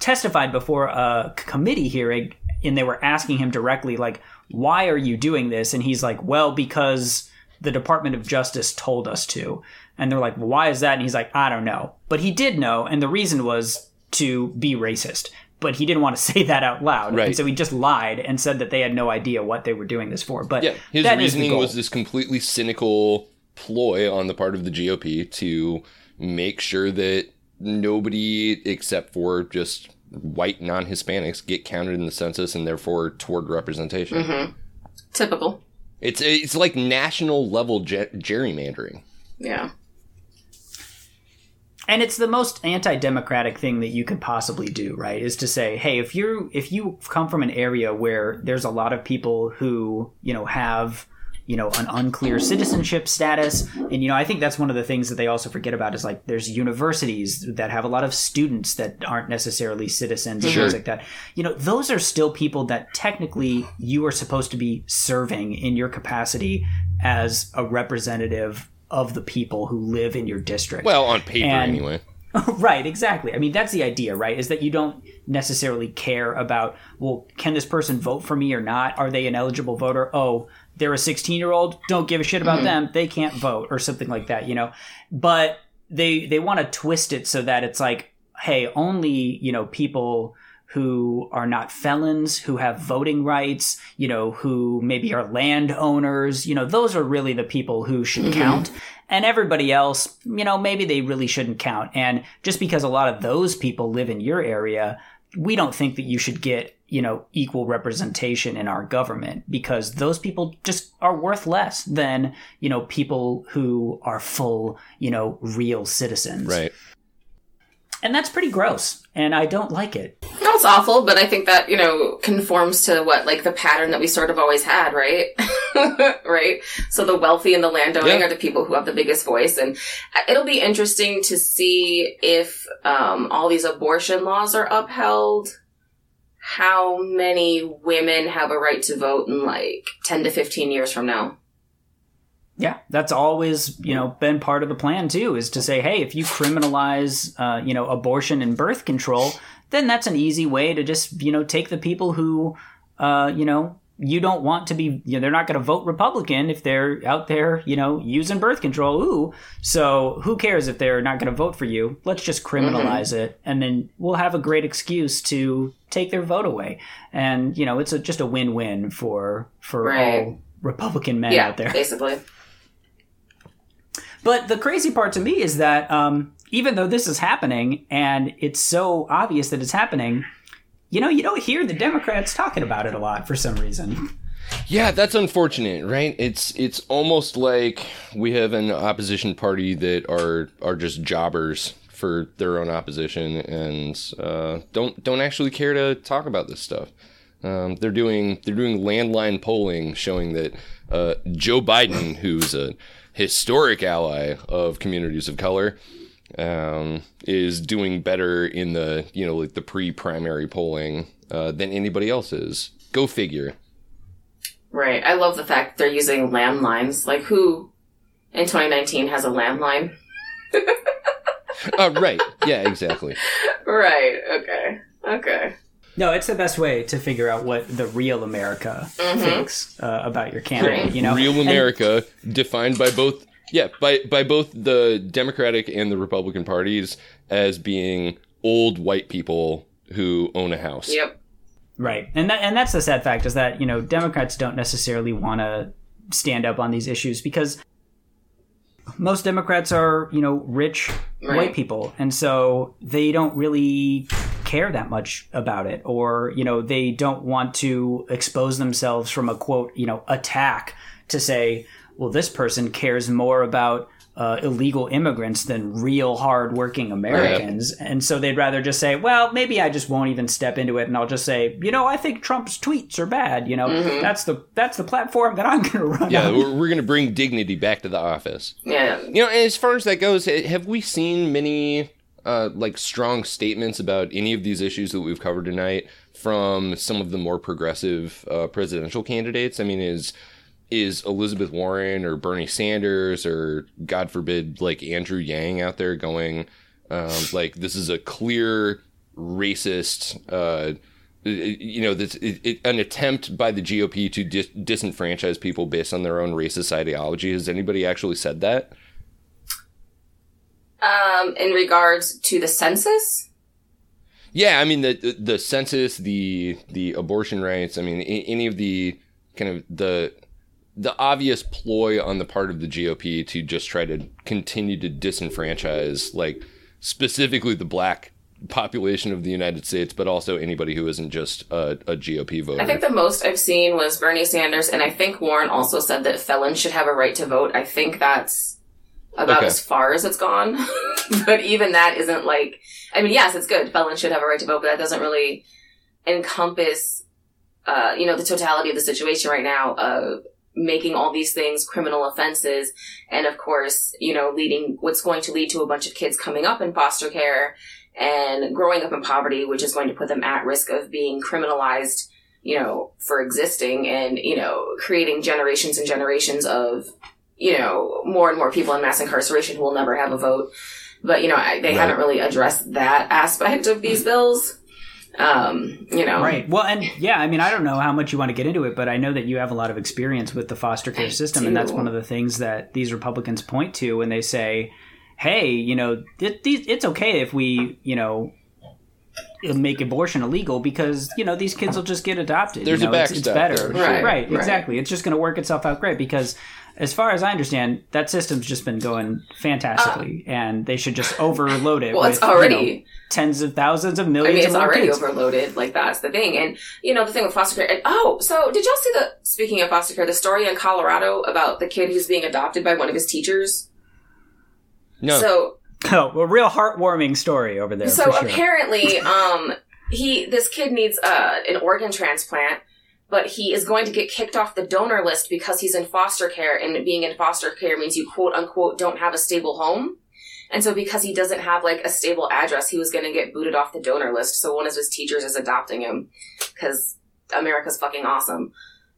testified before a committee hearing, and they were asking him directly, like, "Why are you doing this?" And he's like, "Well, because the Department of Justice told us to." And they're like, well, "Why is that?" And he's like, "I don't know," but he did know, and the reason was to be racist. But he didn't want to say that out loud, Right. and so he just lied and said that they had no idea what they were doing this for. But Yeah, his that is the reasoning was this completely cynical ploy on the part of the GOP to make sure that nobody except for just white non-Hispanics get counted in the census and therefore toward representation. Mm-hmm. Typical. It's it's like national level ge- gerrymandering. Yeah. and it's the most anti-democratic thing that you could possibly do right is to say hey if you if you come from an area where there's a lot of people who you know have you know an unclear citizenship status and you know i think that's one of the things that they also forget about is like there's universities that have a lot of students that aren't necessarily citizens and Sure. things like that you know those are still people that technically you are supposed to be serving in your capacity as a representative of the people who live in your district Well, on paper And- anyway. right, exactly. I mean, that's the idea, right? Is that you don't necessarily care about, well, can this person vote for me or not? Are they an eligible voter? Oh, they're a 16 year old. Don't give a shit about Mhm. them. They can't vote or something like that, you know? But they, they want to twist it so that it's like, hey, only, you know, people who are not felons, who have voting rights, you know, who maybe are landowners, you know, those are really the people who should Mm-hmm. count. And everybody else, you know, maybe they really shouldn't count. And just because a lot of those people live in your area, we don't think that you should get, you know, equal representation in our government because those people just are worth less than, you know, people who are full, you know, real citizens. Right. And that's pretty gross. And I don't like it. No, it's awful, but I think that, you know, conforms to what, like, the pattern that we sort of always had, right? right? So the wealthy and the landowning Yeah. are the people who have the biggest voice. And it'll be interesting to see if um, all these abortion laws are upheld, how many women have a right to vote in, like, 10 to 15 years from now. Yeah, that's always you know been part of the plan too. Is to say, hey, if you criminalize uh, you know abortion and birth control, then that's an easy way to just you know take the people who uh, you know you don't want to be. You know, they're not going to vote Republican if they're out there you know using birth control. Ooh, so who cares if they're not going to vote for you? Let's just criminalize it, and then we'll have a great excuse to take their vote away. And you know, it's a, just a win-win for for Right. all Republican men yeah, out there. basically. But the crazy part to me is that um, even though this is happening and it's so obvious that it's happening, you know, you don't hear the Democrats talking about it a lot for some reason. Yeah, that's unfortunate, right? It's it's almost like we have an opposition party that are are just jobbers for their own opposition and uh, don't don't actually care to talk about this stuff. Um, they're doing they're doing landline polling showing that uh, Joe Biden, who's a historic ally of communities of color, um, is doing better in the you know like the pre-primary polling uh, than anybody else is. Go figure. Right. I love the fact they're using landlines. Like, who in 2019 has a landline? uh, right. Yeah, exactly. Right. Okay. Okay. No, it's the best way to figure out what the real America Mhm. thinks uh, about your candidate. You know, real And- America defined by both yeah by by both the Democratic and the Republican parties as being old white people who own a house. Yep. Right. And that, and that's the sad fact is that, you know, Democrats don't necessarily want to stand up on these issues because most Democrats are, you know, rich Right. white people. And so they don't really care that much about it or, you know, they don't want to expose themselves from a quote, you know, attack to say, well, this person cares more about uh, illegal immigrants than real hardworking Americans. And so they'd rather just say, well, maybe I just won't even step into it and I'll just say, you know, I think Trump's tweets are bad. You know, Mhm. that's the that's the platform that I'm going to run Yeah, on. we're, we're going to bring dignity back to the office. Yeah. You know, as far as that goes, have we seen many uh, like strong statements about any of these issues that we've covered tonight from some of the more progressive uh, presidential candidates? I mean, is is Elizabeth Warren or Bernie Sanders or God forbid like Andrew Yang out there going um, like this is a clear racist uh, you know this it, it, an attempt by the GOP to dis- disenfranchise people based on their own racist ideology has anybody actually said that Um, in regards to the census, Yeah, I mean the the, the census, the the abortion rights. I mean any of the kind of the the obvious ploy on the part of the GOP to just try to continue to disenfranchise, like specifically the black population of the United States, but also anybody who isn't just a, a GOP voter. I think the most I've seen was Bernie Sanders, and I think Warren also said that felons should have a right to vote. I think that's about Okay. as far as it's gone. but even that isn't like, I mean, yes, it's good. Felons should have a right to vote, but that doesn't really encompass, uh, you know, the totality of the situation right now of making all these things criminal offenses. And of course, you know, leading what's going to lead to a bunch of kids coming up in foster care and growing up in poverty, which is going to put them at risk of being criminalized, you know, for existing and, you know, creating generations and generations of, you know, more and more people in mass incarceration who will never have a vote. But, you know, I, they Right. haven't really addressed that aspect of these bills. Um, you know, Right. Well, and yeah, I mean, I don't know how much you want to get into it, but I know that you have a lot of experience with the foster care system, and that's one of the things that these Republicans point to when they say, "Hey, you know, it, it's okay if we, you know, make abortion illegal because you know these kids will just get adopted. There's you a know, it's, it's better, there, Right, right? right. Exactly. It's just going to work itself out great because, as far as I understand, that system's just been going fantastically, and they should just overload it. Well, it's with, you already- know, tens of thousands of I millions. mean, it's of more already kids. overloaded. Like that's the thing, and you know the thing with foster care. And, oh, so did y'all see the? Speaking of foster care, the story in Colorado about the kid who's being adopted by one of his teachers. No. So Oh, a real heartwarming story over there. so for sure. apparently, um, he this kid needs uh, an organ transplant, but he is going to get kicked off the donor list because he's in foster care, and being in foster care means you quote unquote don't have a stable home. And so, because he doesn't have like a stable address, he was going to get booted off the donor list. So one of his teachers is adopting him because America's fucking awesome.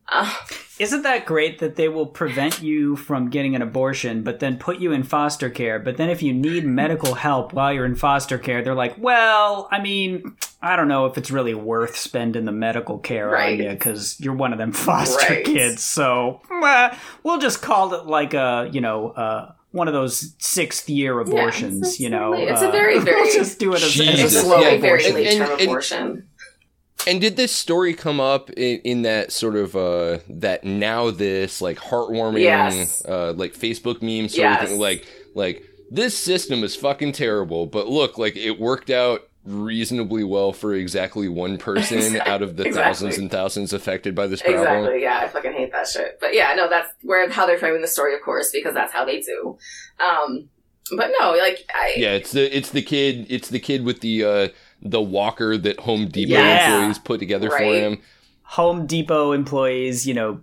Uh, Isn't that great that they will prevent you from getting an abortion, but then put you in foster care? But then if you need medical help while you're in foster care, they're like, well, I mean, I don't know if it's really worth spending the medical care Right. on you because you're one of them foster Right. kids. So eh, we'll just call it like a, you know, uh, one of those sixth year abortions, it's- you know. it's a uh, very, very- we'll just do it as, as a slow Yeah, very abortion. late And- term and- abortion. And did this story come up in, in that sort of uh that now this like heartwarming Yes. uh like Facebook meme sort Yes. of thing like like this system is fucking terrible, but look, like it worked out reasonably well for exactly one person Exact- out of the exactly. thousands and thousands affected by this problem. Exactly. Yeah, I fucking hate that shit. But yeah, no, that's where how they're framing the story, of course, because that's how they do. Um, but no, like I. Yeah, it's the it's the kid it's the kid with the uh the walker that Home Depot Yeah. employees put together for him. Home Depot employees, you know,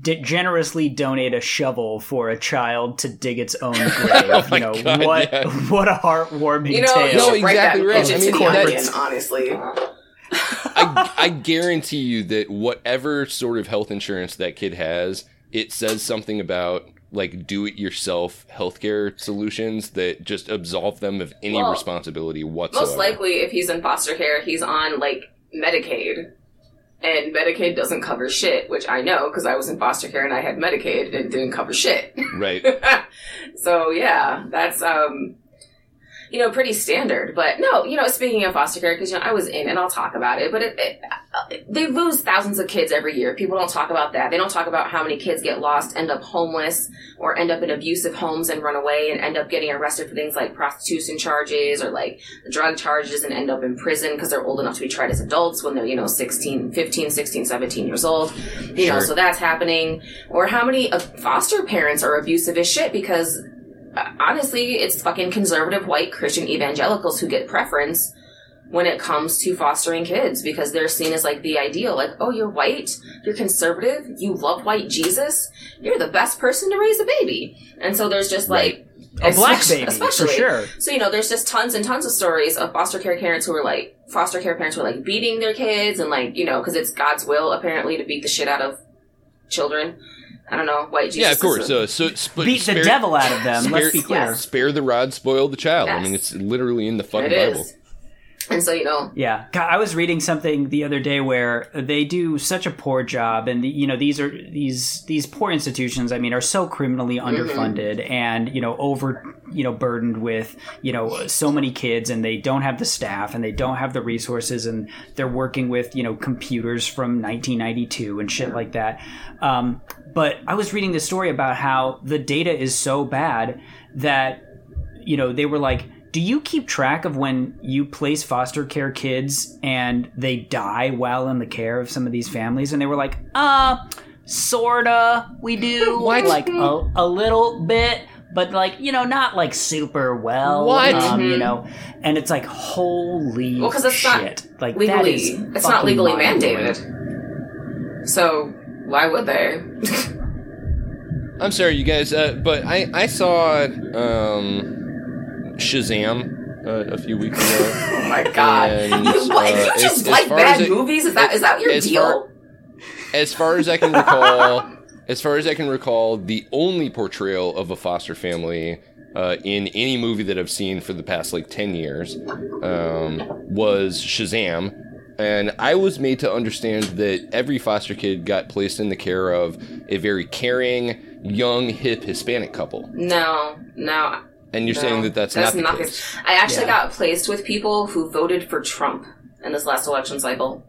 d- generously donate a shovel for a child to dig its own grave. Oh you know God, what? yeah. What a heartwarming You know, tale. you No, exactly that right. bitch I into mean, the that's- honestly. I, I guarantee you that whatever sort of health insurance that kid has, it says something about like do it yourself healthcare solutions that just absolve them of any Well, responsibility whatsoever. Most likely, if he's in foster care, he's on like Medicaid, and Medicaid doesn't cover shit, which I know because I was in foster care and I had Medicaid and it didn't cover shit. Right. so yeah, that's um, you know, pretty standard. But no, you know, speaking of foster care, because you know, I was in and I'll talk about it, but it, it, they lose thousands of kids every year. People don't talk about that. They don't talk about how many kids get lost, end up homeless, or end up in abusive homes and run away and end up getting arrested for things like prostitution charges or like drug charges and end up in prison because they're old enough to be tried as adults when they're, you know, 16, 15, 16, 17 years old. You know, so that's happening. Or how many uh, foster parents are abusive as shit because uh, honestly, it's fucking conservative white Christian evangelicals who get preference when it comes to fostering kids because they're seen as like the ideal. Like, oh, you're white, you're conservative, you love white Jesus, you're the best person to raise a baby. And so there's just like A black especially- baby, for especially. sure. So you know, there's just tons and tons of stories of foster care parents who are like foster care parents who are like beating their kids and like you know because it's God's will apparently to beat the shit out of children. I don't know, white Jesus. yeah, of course. a- Uh, so sp- Beat the devil out of them. Let's be clear. Spare the rod, spoil the child. I mean, it's literally in the fucking it Bible. is. And so you know, Yeah, God, I was reading something the other day where they do such a poor job, and you know these are these these poor institutions. I mean, are so criminally underfunded and you know over you know burdened with you know so many kids, and they don't have the staff and they don't have the resources, and they're working with you know computers from 1992 and shit like that. Um, but I was reading this story about how the data is so bad that you know, they were like, do you keep track of when you place foster care kids and they die while in the care of some of these families? And they were like, uh, sorta, we do. What? Like a, a little bit. But like you know, not like super well. What? Um, You Mhm. know, and it's like holy Well, 'cause it's not shit! like legally, is it's not legally mind-blowing. mandated. So why would they? I'm sorry, you guys, uh, but I I saw um, Shazam uh, a few weeks ago. oh my god! And, you, like, uh, you as- just as like bad as movies? Is that is that your as deal? far- as far as I can recall, as far as I can recall, the only portrayal of a foster family uh, in any movie that I've seen for the past like ten years um, was Shazam, and I was made to understand that every foster kid got placed in the care of a very caring, young, hip Hispanic couple. no, no. And you're no. saying that that's, not the case. I actually Yeah. got placed with people who voted for Trump. in this last election cycle.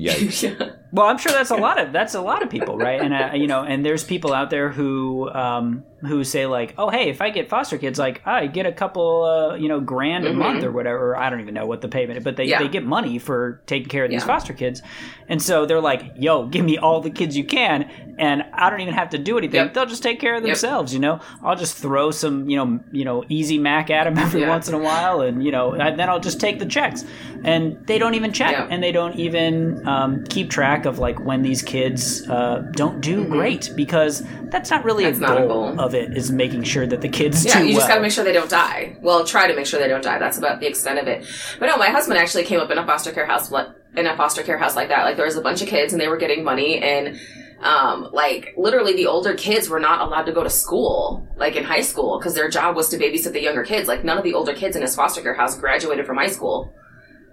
Yikes. Well, I'm sure that's a lot of that's a lot of people, right? And uh, you know, and there's people out there who um, who say like, oh, hey, if I get foster kids, like I get a couple, uh, you know, grand a Mhm. month or whatever. I don't even know what the payment, but they Yeah. they get money for taking care of these Yeah. foster kids, and so they're like, yo, give me all the kids you can, and I don't even have to do anything. Yep. They'll just take care of Yep. themselves. You know, I'll just throw some, you know, you know, easy mac at them every Yeah. once in a while, and you know, and then I'll just take the checks, and they don't even check, Yeah. and they don't even um, keep track of like when these kids uh, don't do great because that's not really Mm-hmm. That's a not a goal, goal. of it is making sure that the kids Yeah, you just well. gotta make sure they don't die. Well, try to make sure they don't die. That's about the extent of it. But no, my husband actually came up in a foster care house, in a foster care house like that. Like there was a bunch of kids and they were getting money and, um, like literally the older kids were not allowed to go to school, like in high school, because their job was to babysit the younger kids. Like none of the older kids in his foster care house graduated from high school.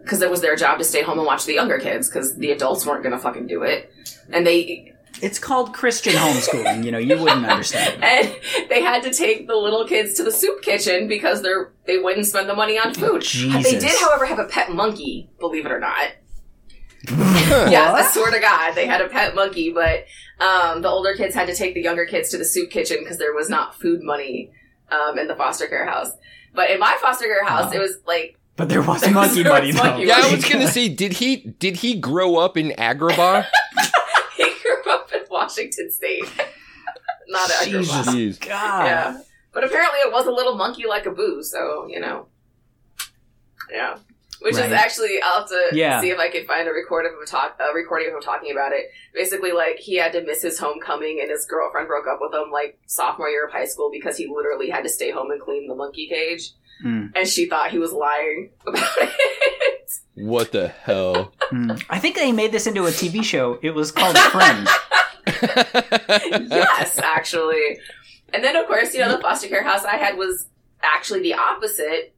Because it was their job to stay home and watch the younger kids, because the adults weren't gonna fucking do it. And they, It's called Christian homeschooling. You know, you wouldn't understand. and they had to take the little kids to the soup kitchen because they're they wouldn't spend the money on food. They did, however, have a pet monkey. Believe it or not. yeah, I swear to God, they had a pet monkey, but um, the older kids had to take the younger kids to the soup kitchen because there was not food money um, in the foster care house. But in my foster care house, it was like But there was There monkey there money was though. monkey Yeah, I was gonna say, did he did he grow up in Agrabah? he grew up in Washington State, not Agrabah. Jesus Jeez. God. Yeah. But apparently it was a little monkey like a boo, so, you know. Yeah. Which Right. is actually I'll have to Yeah. see if I can find a record of him talk a recording of him talking about it. Basically like he had to miss his homecoming and his girlfriend broke up with him like sophomore year of high school because he literally had to stay home and clean the monkey cage. Hmm. And she thought he was lying about it. What the hell? Hmm. I think they made this into a TV show. It was called Friends. yes, actually. And then, of course, you know, the foster care house I had was actually the opposite.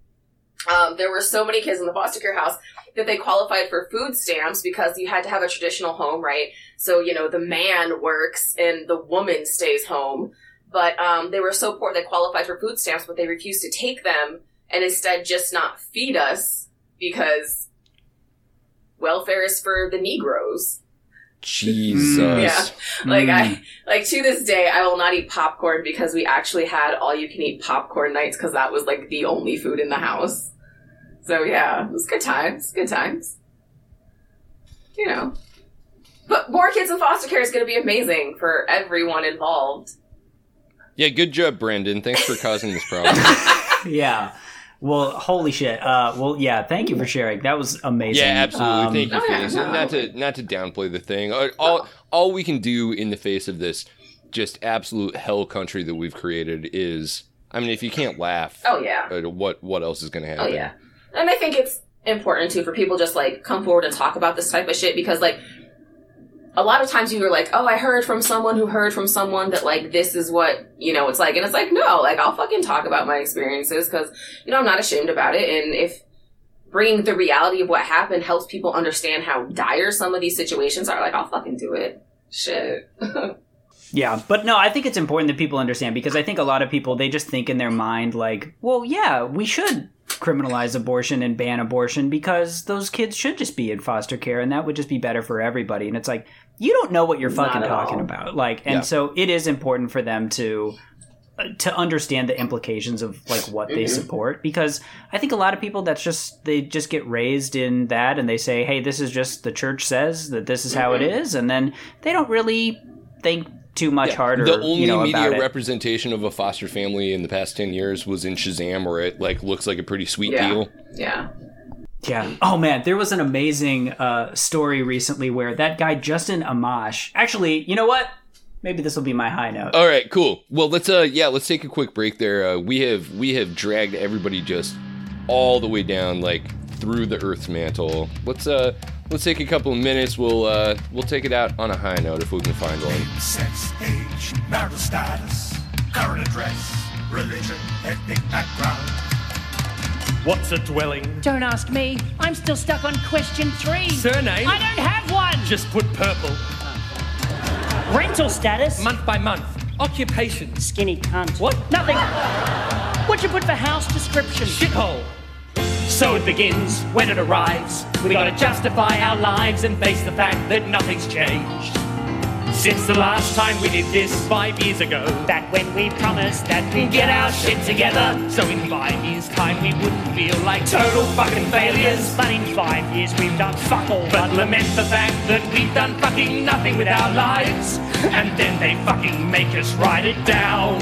Um, there were so many kids in the foster care house that they qualified for food stamps because you had to have a traditional home, right? So, you know, the man works and the woman stays home. But um, they were so poor they qualified for food stamps, but they refused to take them and instead just not feed us because welfare is for the Negroes. Jesus. Yeah. Like Mm. I like to this day I will not eat popcorn because we actually had all you can eat popcorn nights because that was like the only food in the house. So yeah, it was good times, good times. You know. But more kids in foster care is going to be amazing for everyone involved. Yeah, good job, Brendan. Thanks for causing this problem. yeah. Well, holy shit. Uh, well, yeah. Thank you for sharing. That was amazing. Yeah, absolutely. Um, Thank you Oh, for yeah, this. no, And not to not to downplay the thing. Uh, All all we can do in the face of this just absolute hell country that we've created is I mean, if you can't laugh, Oh yeah. what what else is going to happen? Oh yeah. And I think it's important too for people just like come forward and talk about this type of shit because like a lot of times you're like, oh, I heard from someone who heard from someone that like this is what you know it's like, and it's like no, like I'll fucking talk about my experiences because you know I'm not ashamed about it, and if bringing the reality of what happened helps people understand how dire some of these situations are, like I'll fucking do it. Shit. Yeah, but no, I think it's important that people understand because I think a lot of people they just think in their mind like, well, yeah, we should criminalize abortion and ban abortion because those kids should just be in foster care and that would just be better for everybody. And it's like you don't know what you're fucking talking all. about. Like, and Yeah. so it is important for them to uh, to understand the implications of like what they Mhm. support because I think a lot of people that's just they just get raised in that and they say, "Hey, this is just the church says that this is how it Mhm. is," and then they don't really think too much Yeah, harder. the only you know, media about it. representation of a foster family in the past 10 years was in Shazam where it like looks like a pretty sweet Yeah. deal. yeah. Yeah. Oh man, there was an amazing uh, story recently where that guy Justin Amash. Actually, you know what? Maybe this will be my high note. All right, cool. Well, let's uh yeah, let's take a quick break there. Uh, we have we have dragged everybody just all the way down like through the earth's mantle. Let's uh let's take a couple of minutes. We'll uh we'll take it out on a high note if we can find one. Sex, age, marital status, current address, religion, ethnic background. What's a dwelling? Don't ask me. I'm still stuck on question three. Surname? I don't have one. Just put purple. rental status. Month by month. Occupation. Skinny cunt. What? Nothing. What'd you put for house description? Shithole. So it begins when it arrives. We gotta justify our lives and face the fact that nothing's changed. Since the last time we did this five years ago. Back when we promised that we'd Get our shit together, so in five years' time we wouldn't feel like total fucking failures. But in five years we've done fuck all But lament the fact that we've done fucking nothing with our lives, and then they fucking make us write it down.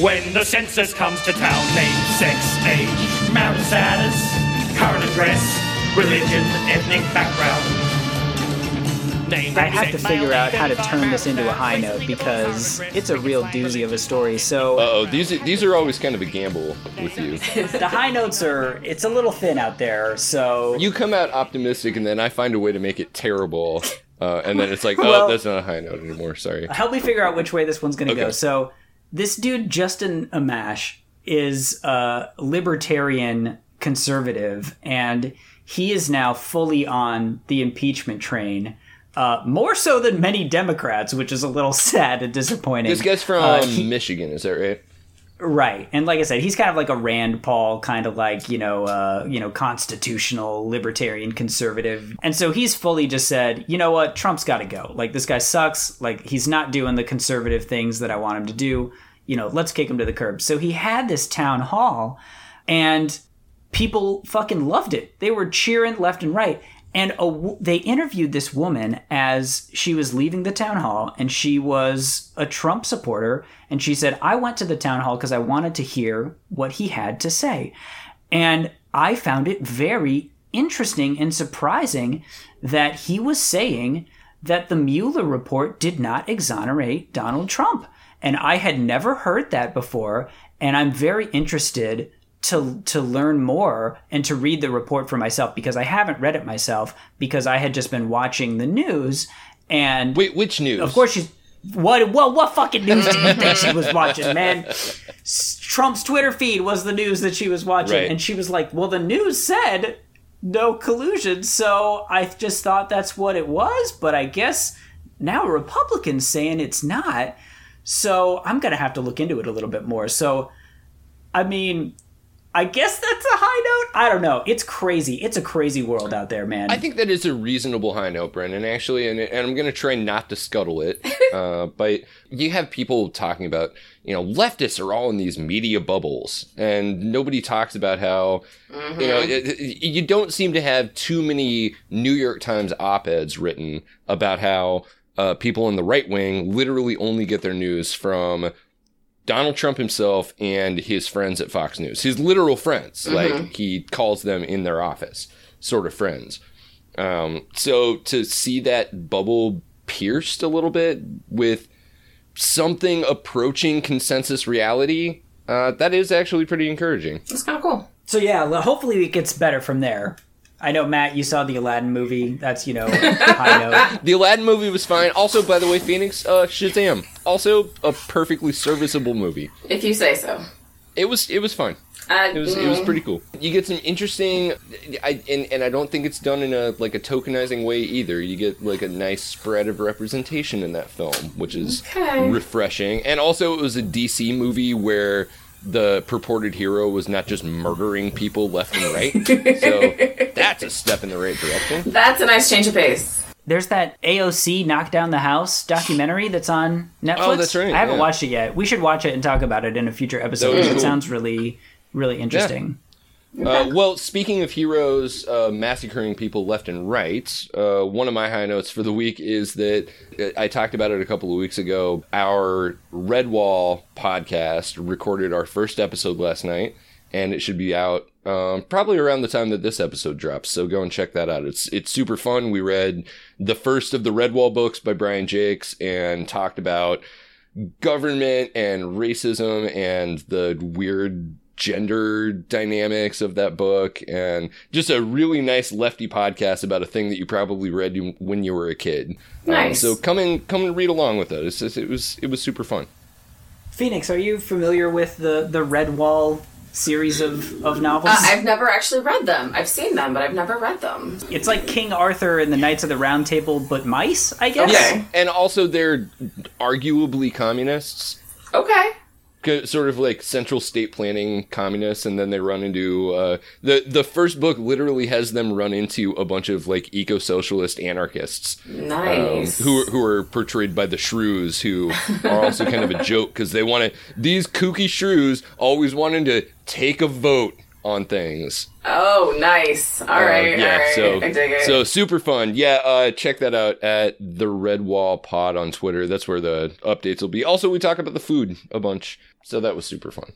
When the census comes to town, name, sex, age, marital status, current address, religion, ethnic background. Name, I have to figure out how to turn this into a high note because it's a real doozy of a story. So Uh oh, these are, these are always kind of a gamble with you. the high notes are it's a little thin out there. So You come out optimistic, and then I find a way to make it terrible, uh, and then it's like, oh, Well- that's not a high note anymore. Sorry. help me figure out which way this one's going to go. So this dude Justin Amash is a libertarian conservative, and he is now fully on the impeachment train. Uh, more so than many Democrats, which is a little sad and disappointing. This guy's from Uh, he- Michigan, is that right? Right, and like I said, he's kind of like a Rand Paul, kind of like you know, uh, you know, constitutional libertarian conservative, and so he's fully just said, you know what, Trump's got to go. Like this guy sucks. Like he's not doing the conservative things that I want him to do. You know, let's kick him to the curb. So he had this town hall, and people fucking loved it. They were cheering left and right. And a they interviewed this woman as she was leaving the town hall, and she was a Trump supporter. And she said, I went to the town hall because I wanted to hear what he had to say. And I found it very interesting and surprising that he was saying that the Mueller report did not exonerate Donald Trump. And I had never heard that before. And I'm very interested to to learn more and to read the report for myself because I haven't read it myself because I had just been watching the news and wait which news of course she's what what what fucking news do you think she was watching man Trump's Twitter feed was the news that she was watching Right. and she was like well the news said no collusion so I just thought that's what it was but I guess now Republicans saying it's not so I'm gonna have to look into it a little bit more so I mean, I guess that's a high note. I don't know. It's crazy. It's a crazy world out there, man. I think that is a reasonable high note, Brendan, actually, and, and I'm going to try not to scuttle it. uh, but you have people talking about, you know, leftists are all in these media bubbles, and nobody talks about how, you know, it, it- you don't seem to have too many New York Times op eds written about how uh, people in the right wing literally only get their news from Donald Trump himself and his friends at Fox News, his literal friends. Mhm. Like he calls them in their office, sort of friends. Um, so to see that bubble pierced a little bit with something approaching consensus reality, uh, that is actually pretty encouraging. It's kind of cool. So yeah, hopefully it gets better from there. I know Matt, you saw the Aladdin movie. That's you know high note. The Aladdin movie was fine. Also, by the way, Phoenix, uh, Shazam, also a perfectly serviceable movie. If you say so. It was it was fine. Uh, It was it was mm. pretty cool. You get some interesting, I, and and I don't think it's done in a like a tokenizing way either. You get like a nice spread of representation in that film, which is Okay. refreshing. And also, it was a DC movie where the purported hero was not just murdering people left and right. so that's a step in the right direction. That's a nice change of pace. There's that AOC knock down the house documentary that's on Netflix. Oh, that's right, I haven't yeah. watched it yet. We should watch it and talk about it in a future episode. That would be It cool. sounds really, really interesting. Uh, well, speaking of heroes uh, massacring people left and right, uh, one of my high notes for the week is that uh, I talked about it a couple of weeks ago. Our Redwall podcast recorded our first episode last night, and it should be out um, probably around the time that this episode drops. So go and check that out. It's it's super fun. We read the first of the Redwall books by Brian Jacques and talked about government and racism and the weird gender dynamics of that book and just a really nice lefty podcast about a thing that you probably read when you were a kid. Um, Nice. so come and come and read along with us. It's, it was it was super fun. Phoenix, are you familiar with the the Redwall series of of novels? Uh, I've never actually read them. I've seen them, but I've never read them. it's like King Arthur and the Knights of the Round Table, but mice, I guess. Yeah, and also they're arguably communists. Okay. Sort of like central state planning communists, and then they run into uh, the the first book. Literally has them run into a bunch of like eco socialist anarchists, Nice. um, who who are portrayed by the shrews, who are also kind of a joke because they want to. These kooky shrews always wanting to take a vote on things. Oh, nice. All right, Uh, yeah, all right. so I dig it. so super fun. Yeah, uh, check that out at the Red Wall Pod on Twitter. That's where the updates will be. Also, we talk about the food a bunch, so that was super fun.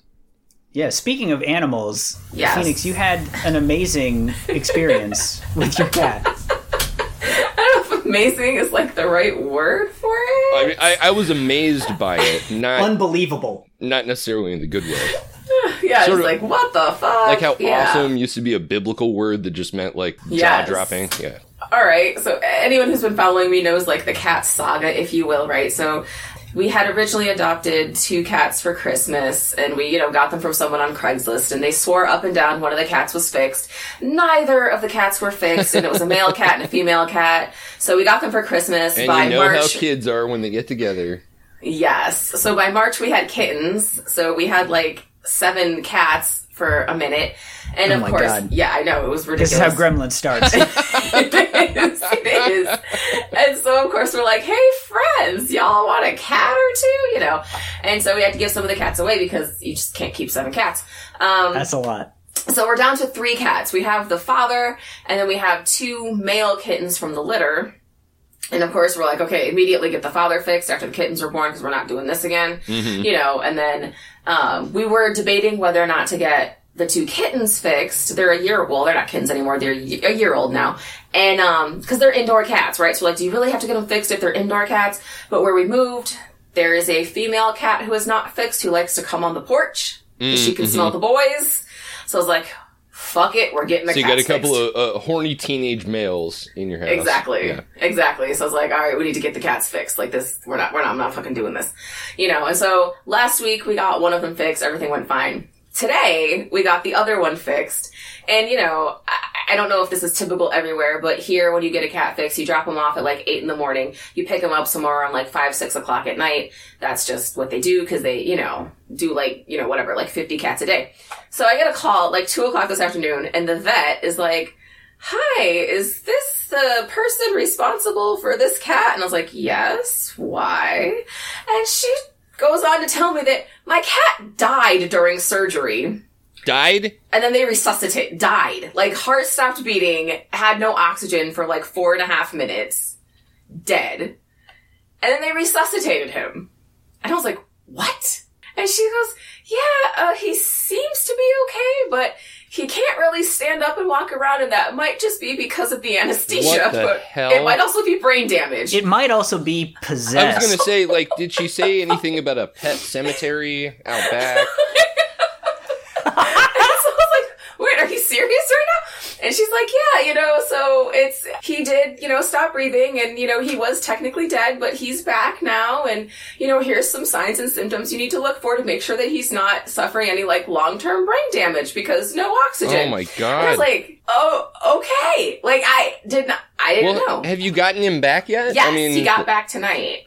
Yeah, speaking of animals, Yes. Phoenix, you had an amazing experience with your cat. I don't know if amazing is like the right word for it. I mean, I, I was amazed by it, not Unbelievable. not necessarily in the good way. yeah, sort it's of- like what the fuck? Like how yeah. awesome used to be a biblical word that just meant like Yes. jaw dropping. Yeah. All right. So anyone who's been following me knows like the cat saga, if you will, right? So we had originally adopted two cats for Christmas and we, you know, got them from someone on Craigslist and they swore up and down one of the cats was fixed. Neither of the cats were fixed and it was a male cat and a female cat. So we got them for Christmas And by you know how kids are when they get together. Yes. So by March we had kittens. So we had like seven cats for a minute. And Oh of my course, God. yeah, I know it was ridiculous. This is how Gremlin starts. it is. It is. And so, of course, we're like, hey, friends, y'all want a cat or two? You know? And so we had to give some of the cats away because you just can't keep seven cats. Um, That's a lot. so we're down to three cats. We have the father, and then we have two male kittens from the litter. And of course, we're like, okay, immediately get the father fixed after the kittens were born because we're not doing this again. Mhm. You know, and then um, we were debating whether or not to get the two kittens fixed. They're a year well, they're not kittens anymore. They're a year old now, and um, because they're indoor cats, right? So like, do you really have to get them fixed if they're indoor cats? But where we moved, there is a female cat who is not fixed who likes to come on the porch. 'cause she can Mm, smell the boys. So I was like, fuck it, we're getting the So you got a couple fixed. of uh, horny teenage males in your house. Exactly. Yeah. Exactly. So I was like, all right, we need to get the cats fixed. Like this, we're not, we're not, I'm not fucking doing this. You know, and so last week we got one of them fixed. Everything went fine. Today we got the other one fixed. And you know, I, I don't know if this is typical everywhere, but here when you get a cat fixed, you drop them off at like eight in the morning. You pick them up somewhere around like five, six o'clock at night. That's just what they do because they, you know, do like, you know, whatever, like 50 cats a day. So I get a call like two o'clock this afternoon and the vet is like, hi, is this the person responsible for this cat? And I was like, yes, why? And she goes on to tell me that my cat died during surgery. Died? And then they resuscitate, died. Like heart stopped beating, had no oxygen for like four and a half minutes, dead. And then they resuscitated him. And I was like, what? And she goes, yeah, uh, he seems to be okay, but he can't really stand up and walk around, and that might just be because of the anesthesia. What the but hell? It might also be brain damage. It might also be possessed. I possessed. was gonna say, like, did she say anything about a pet cemetery out back? so I was like, wait, are you serious right now? And she's like, yeah, you know, so it's, he did, you know, stop breathing and, you know, he was technically dead, but he's back now. And, you know, here's some signs and symptoms you need to look for to make sure that he's not suffering any like long-term brain damage because no oxygen. Oh my And I was like, oh, okay. Like I did not, I didn't well, know. have you gotten him back yet? Yes, I mean, he got back tonight.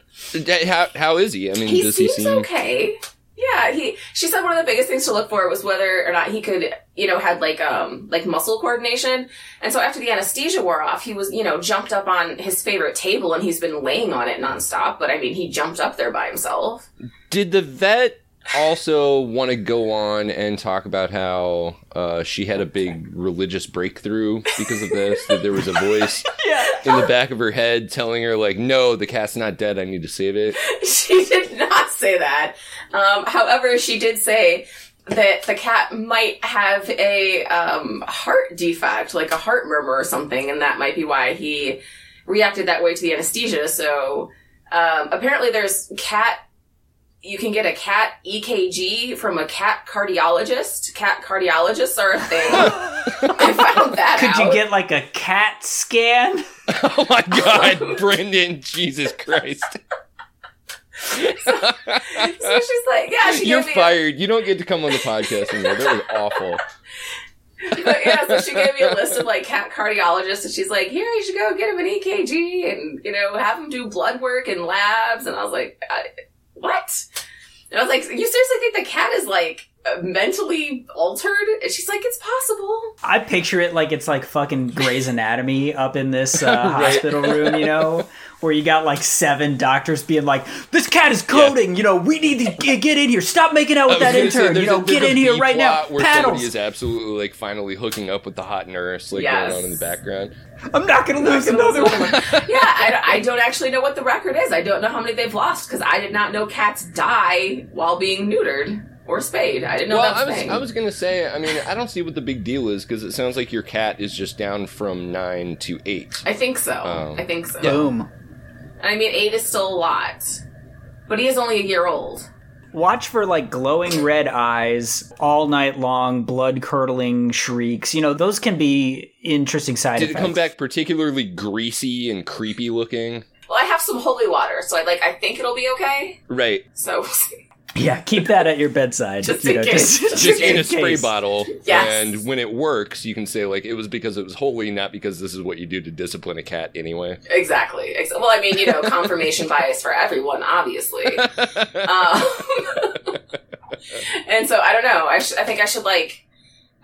How how is he? I mean, he does seems he seem okay. Yeah, he. She said one of the biggest things to look for was whether or not he could, you know, had like um like muscle coordination. And so after the anesthesia wore off, he was, you know, jumped up on his favorite table and he's been laying on it nonstop. But I mean, he jumped up there by himself. Did the vet also want to go on and talk about how uh, she had a big religious breakthrough because of this? that there was a voice in the back of her head telling her, like, no, the cat's not dead. I need to save it. she did not say that. Um, however, she did say that the cat might have a um, heart defect, like a heart murmur or something, and that might be why he reacted that way to the anesthesia. So um, apparently, there's cat. You can get a cat EKG from a cat cardiologist. Cat cardiologists are a thing. I found that Could out. you get like a cat scan? Oh my god, Brendan, Jesus Christ. so she's like, yeah, she You're gave me. fired. You don't get to come on the podcast anymore. That was awful. But yeah, so she gave me a list of like cat cardiologists, and she's like, "Here, you should go get him an EKG, and you know, have him do blood work and labs." And I was like, I, "What?" And I was like, you seriously think the cat is like uh, mentally altered? And she's like, it's possible. I picture it like it's like fucking Grey's Anatomy up in this uh, Right. hospital room, you know, where you got like seven doctors being like, "This cat is coding," you know. We need to get, get in here. Stop making out with that gonna say, intern. You know, a- get a in here right now. plot Where Paddles. somebody is absolutely like finally hooking up with the hot nurse, like Yes. going on in the background. I'm not gonna lose another one. yeah, I, I don't actually know what the record is. I don't know how many they've lost because I did not know cats die while being neutered or spayed. I didn't know well, that I was, was a thing. I was gonna say, I mean, I don't see what the big deal is because it sounds like your cat is just down from nine to eight. I think so. Um, I think so. Boom. And I mean, eight is still a lot, but he is only a year old. Watch for like glowing red eyes all night long, blood curdling shrieks. You know, those can be interesting side effects. Did it effects. come back particularly greasy and creepy looking? Well, I have some holy water, so I like. I think it'll be okay. Right. So we'll see. Yeah, keep that at your bedside. Just you in know, case. Just, Just in a case. spray bottle. Yes. And when it works, you can say like it was because it was holy, not because this is what you do to discipline a cat anyway. Exactly. Ex- Well, I mean, you know, confirmation bias for everyone, obviously. Um, and so I don't know. I, sh- I think I should like.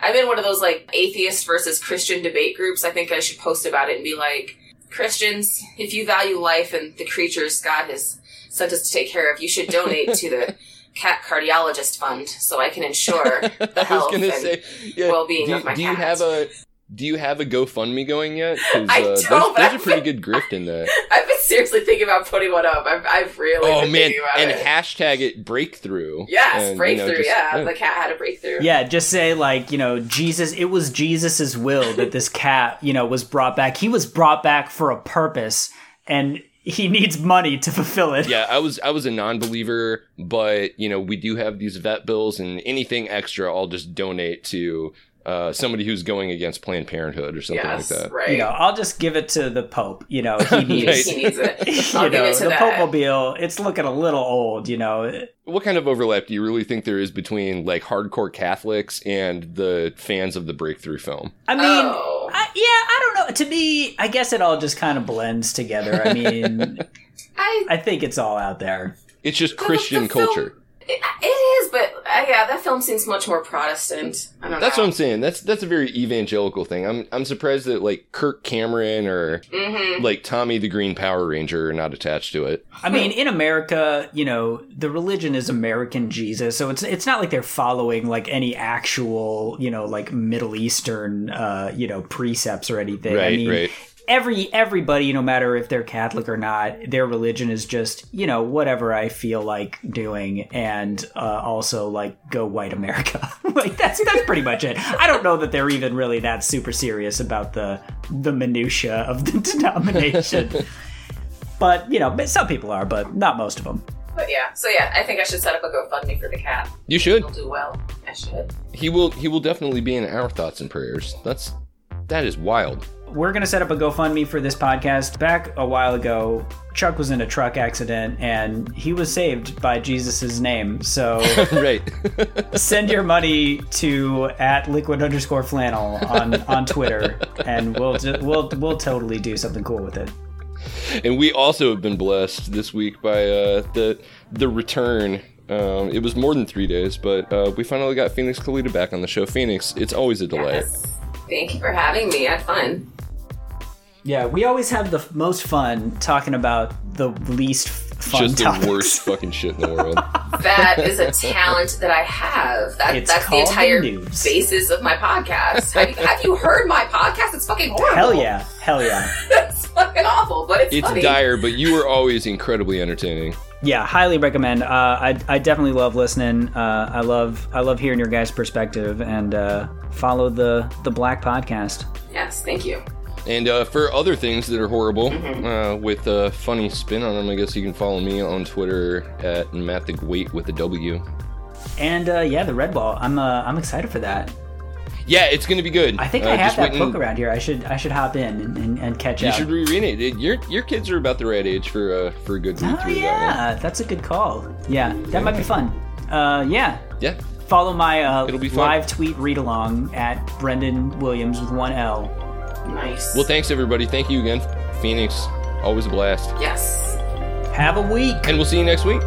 I'm in one of those like atheist versus Christian debate groups. I think I should post about it and be like, Christians, if you value life and the creatures God has sent us to take care of, you should donate to the cat cardiologist fund so I can ensure the health and say, yeah, well-being do, of my do cat. you have a do you have a GoFundMe going yet? I uh, there's, don't, but there's a I've pretty good grift in that. I've been seriously thinking about putting one up. I've, I've really oh been man, thinking about and it. hashtag it breakthrough. Yes, And, you know, breakthrough. just- yeah, the cat had a breakthrough. Yeah, just say like, you know, Jesus, it was Jesus's will that this cat, you know, was brought back. He was brought back for a purpose and he needs money to fulfill it. Yeah, I was I was a non-believer, but you know we do have these vet bills, and anything extra, I'll just donate to uh, somebody who's going against Planned Parenthood or something Yes, like that. right. You know, I'll just give it to the Pope. You know, he needs, Right. He needs it. you I'll give know, it to the that. Pope-mobile. It's looking a little old. You know, What kind of overlap do you really think there is between like hardcore Catholics and the fans of the Breakthrough film? I mean, Oh. I, yeah, I don't know. To me, I guess it all just kind of blends together. I mean, I, I think it's all out there. It's just the Christian film- culture. It, it is, but uh, yeah, that film seems much more Protestant. I don't That's know. what I'm saying. That's that's a very evangelical thing. I'm I'm surprised that like Kirk Cameron or Mhm. like Tommy the Green Power Ranger are not attached to it. I mean, in America, you know, the religion is American Jesus, so it's it's not like they're following like any actual, you know, like Middle Eastern, uh, you know, precepts or anything. I Right, mean, right. Every everybody, no matter if they're Catholic or not, their religion is just you know whatever I feel like doing, and uh, also like go white America. like that's that's pretty much it. I don't know that they're even really that super serious about the the minutia of the denomination. But you know, some people are, but not most of them. But yeah, so yeah, I think I should set up a GoFundMe for the cat. You should. It'll do well. I should. He will he will definitely be in our thoughts and prayers. That's that is wild. We're gonna set up a GoFundMe for this podcast. Back a while ago, Chuck was in a truck accident and he was saved by Jesus' name. So right. send your money to at liquid underscore flannel on on Twitter, and we'll we'll we'll totally do something cool with it. and we also have been blessed this week by uh, the the return. Um, it was more than three days, but uh, we finally got Phoenix Calida back on the show. Phoenix, it's always a delight. Yes. Thank you for having me. I had fun. Yeah, we always have the f- most fun talking about the least fun Just the worst fucking shit in the world. That is a talent that I have. That, It's that's the called the entire basis of my podcast. Have you, have you heard my podcast? It's fucking horrible. Hell yeah, hell yeah. it's fucking awful, but it's, It's funny. dire, but you were always incredibly entertaining. yeah highly recommend uh, I, I definitely love listening uh, i love i love hearing your guys perspective and uh, follow the the black podcast Yes, thank you. And uh, for other things that are horrible, uh, with a funny spin on them, I guess you can follow me on Twitter at Matt the Wait with a W. and uh, yeah the Redwall i'm uh, i'm excited for that Yeah, it's gonna be good. i think Uh, i have that book and- around here i should i should hop in and, and, and catch You up You should reread it. It- Your your kids are about the right age for uh, for a good read oh through that yeah that's a good call yeah that might be fun uh, yeah. Yeah. follow my uh, live tweet read along at brendan williams with one l Nice. Well, thanks everybody. Thank you again, Phoenix. Always a blast. yes. have a week And we'll see you next week.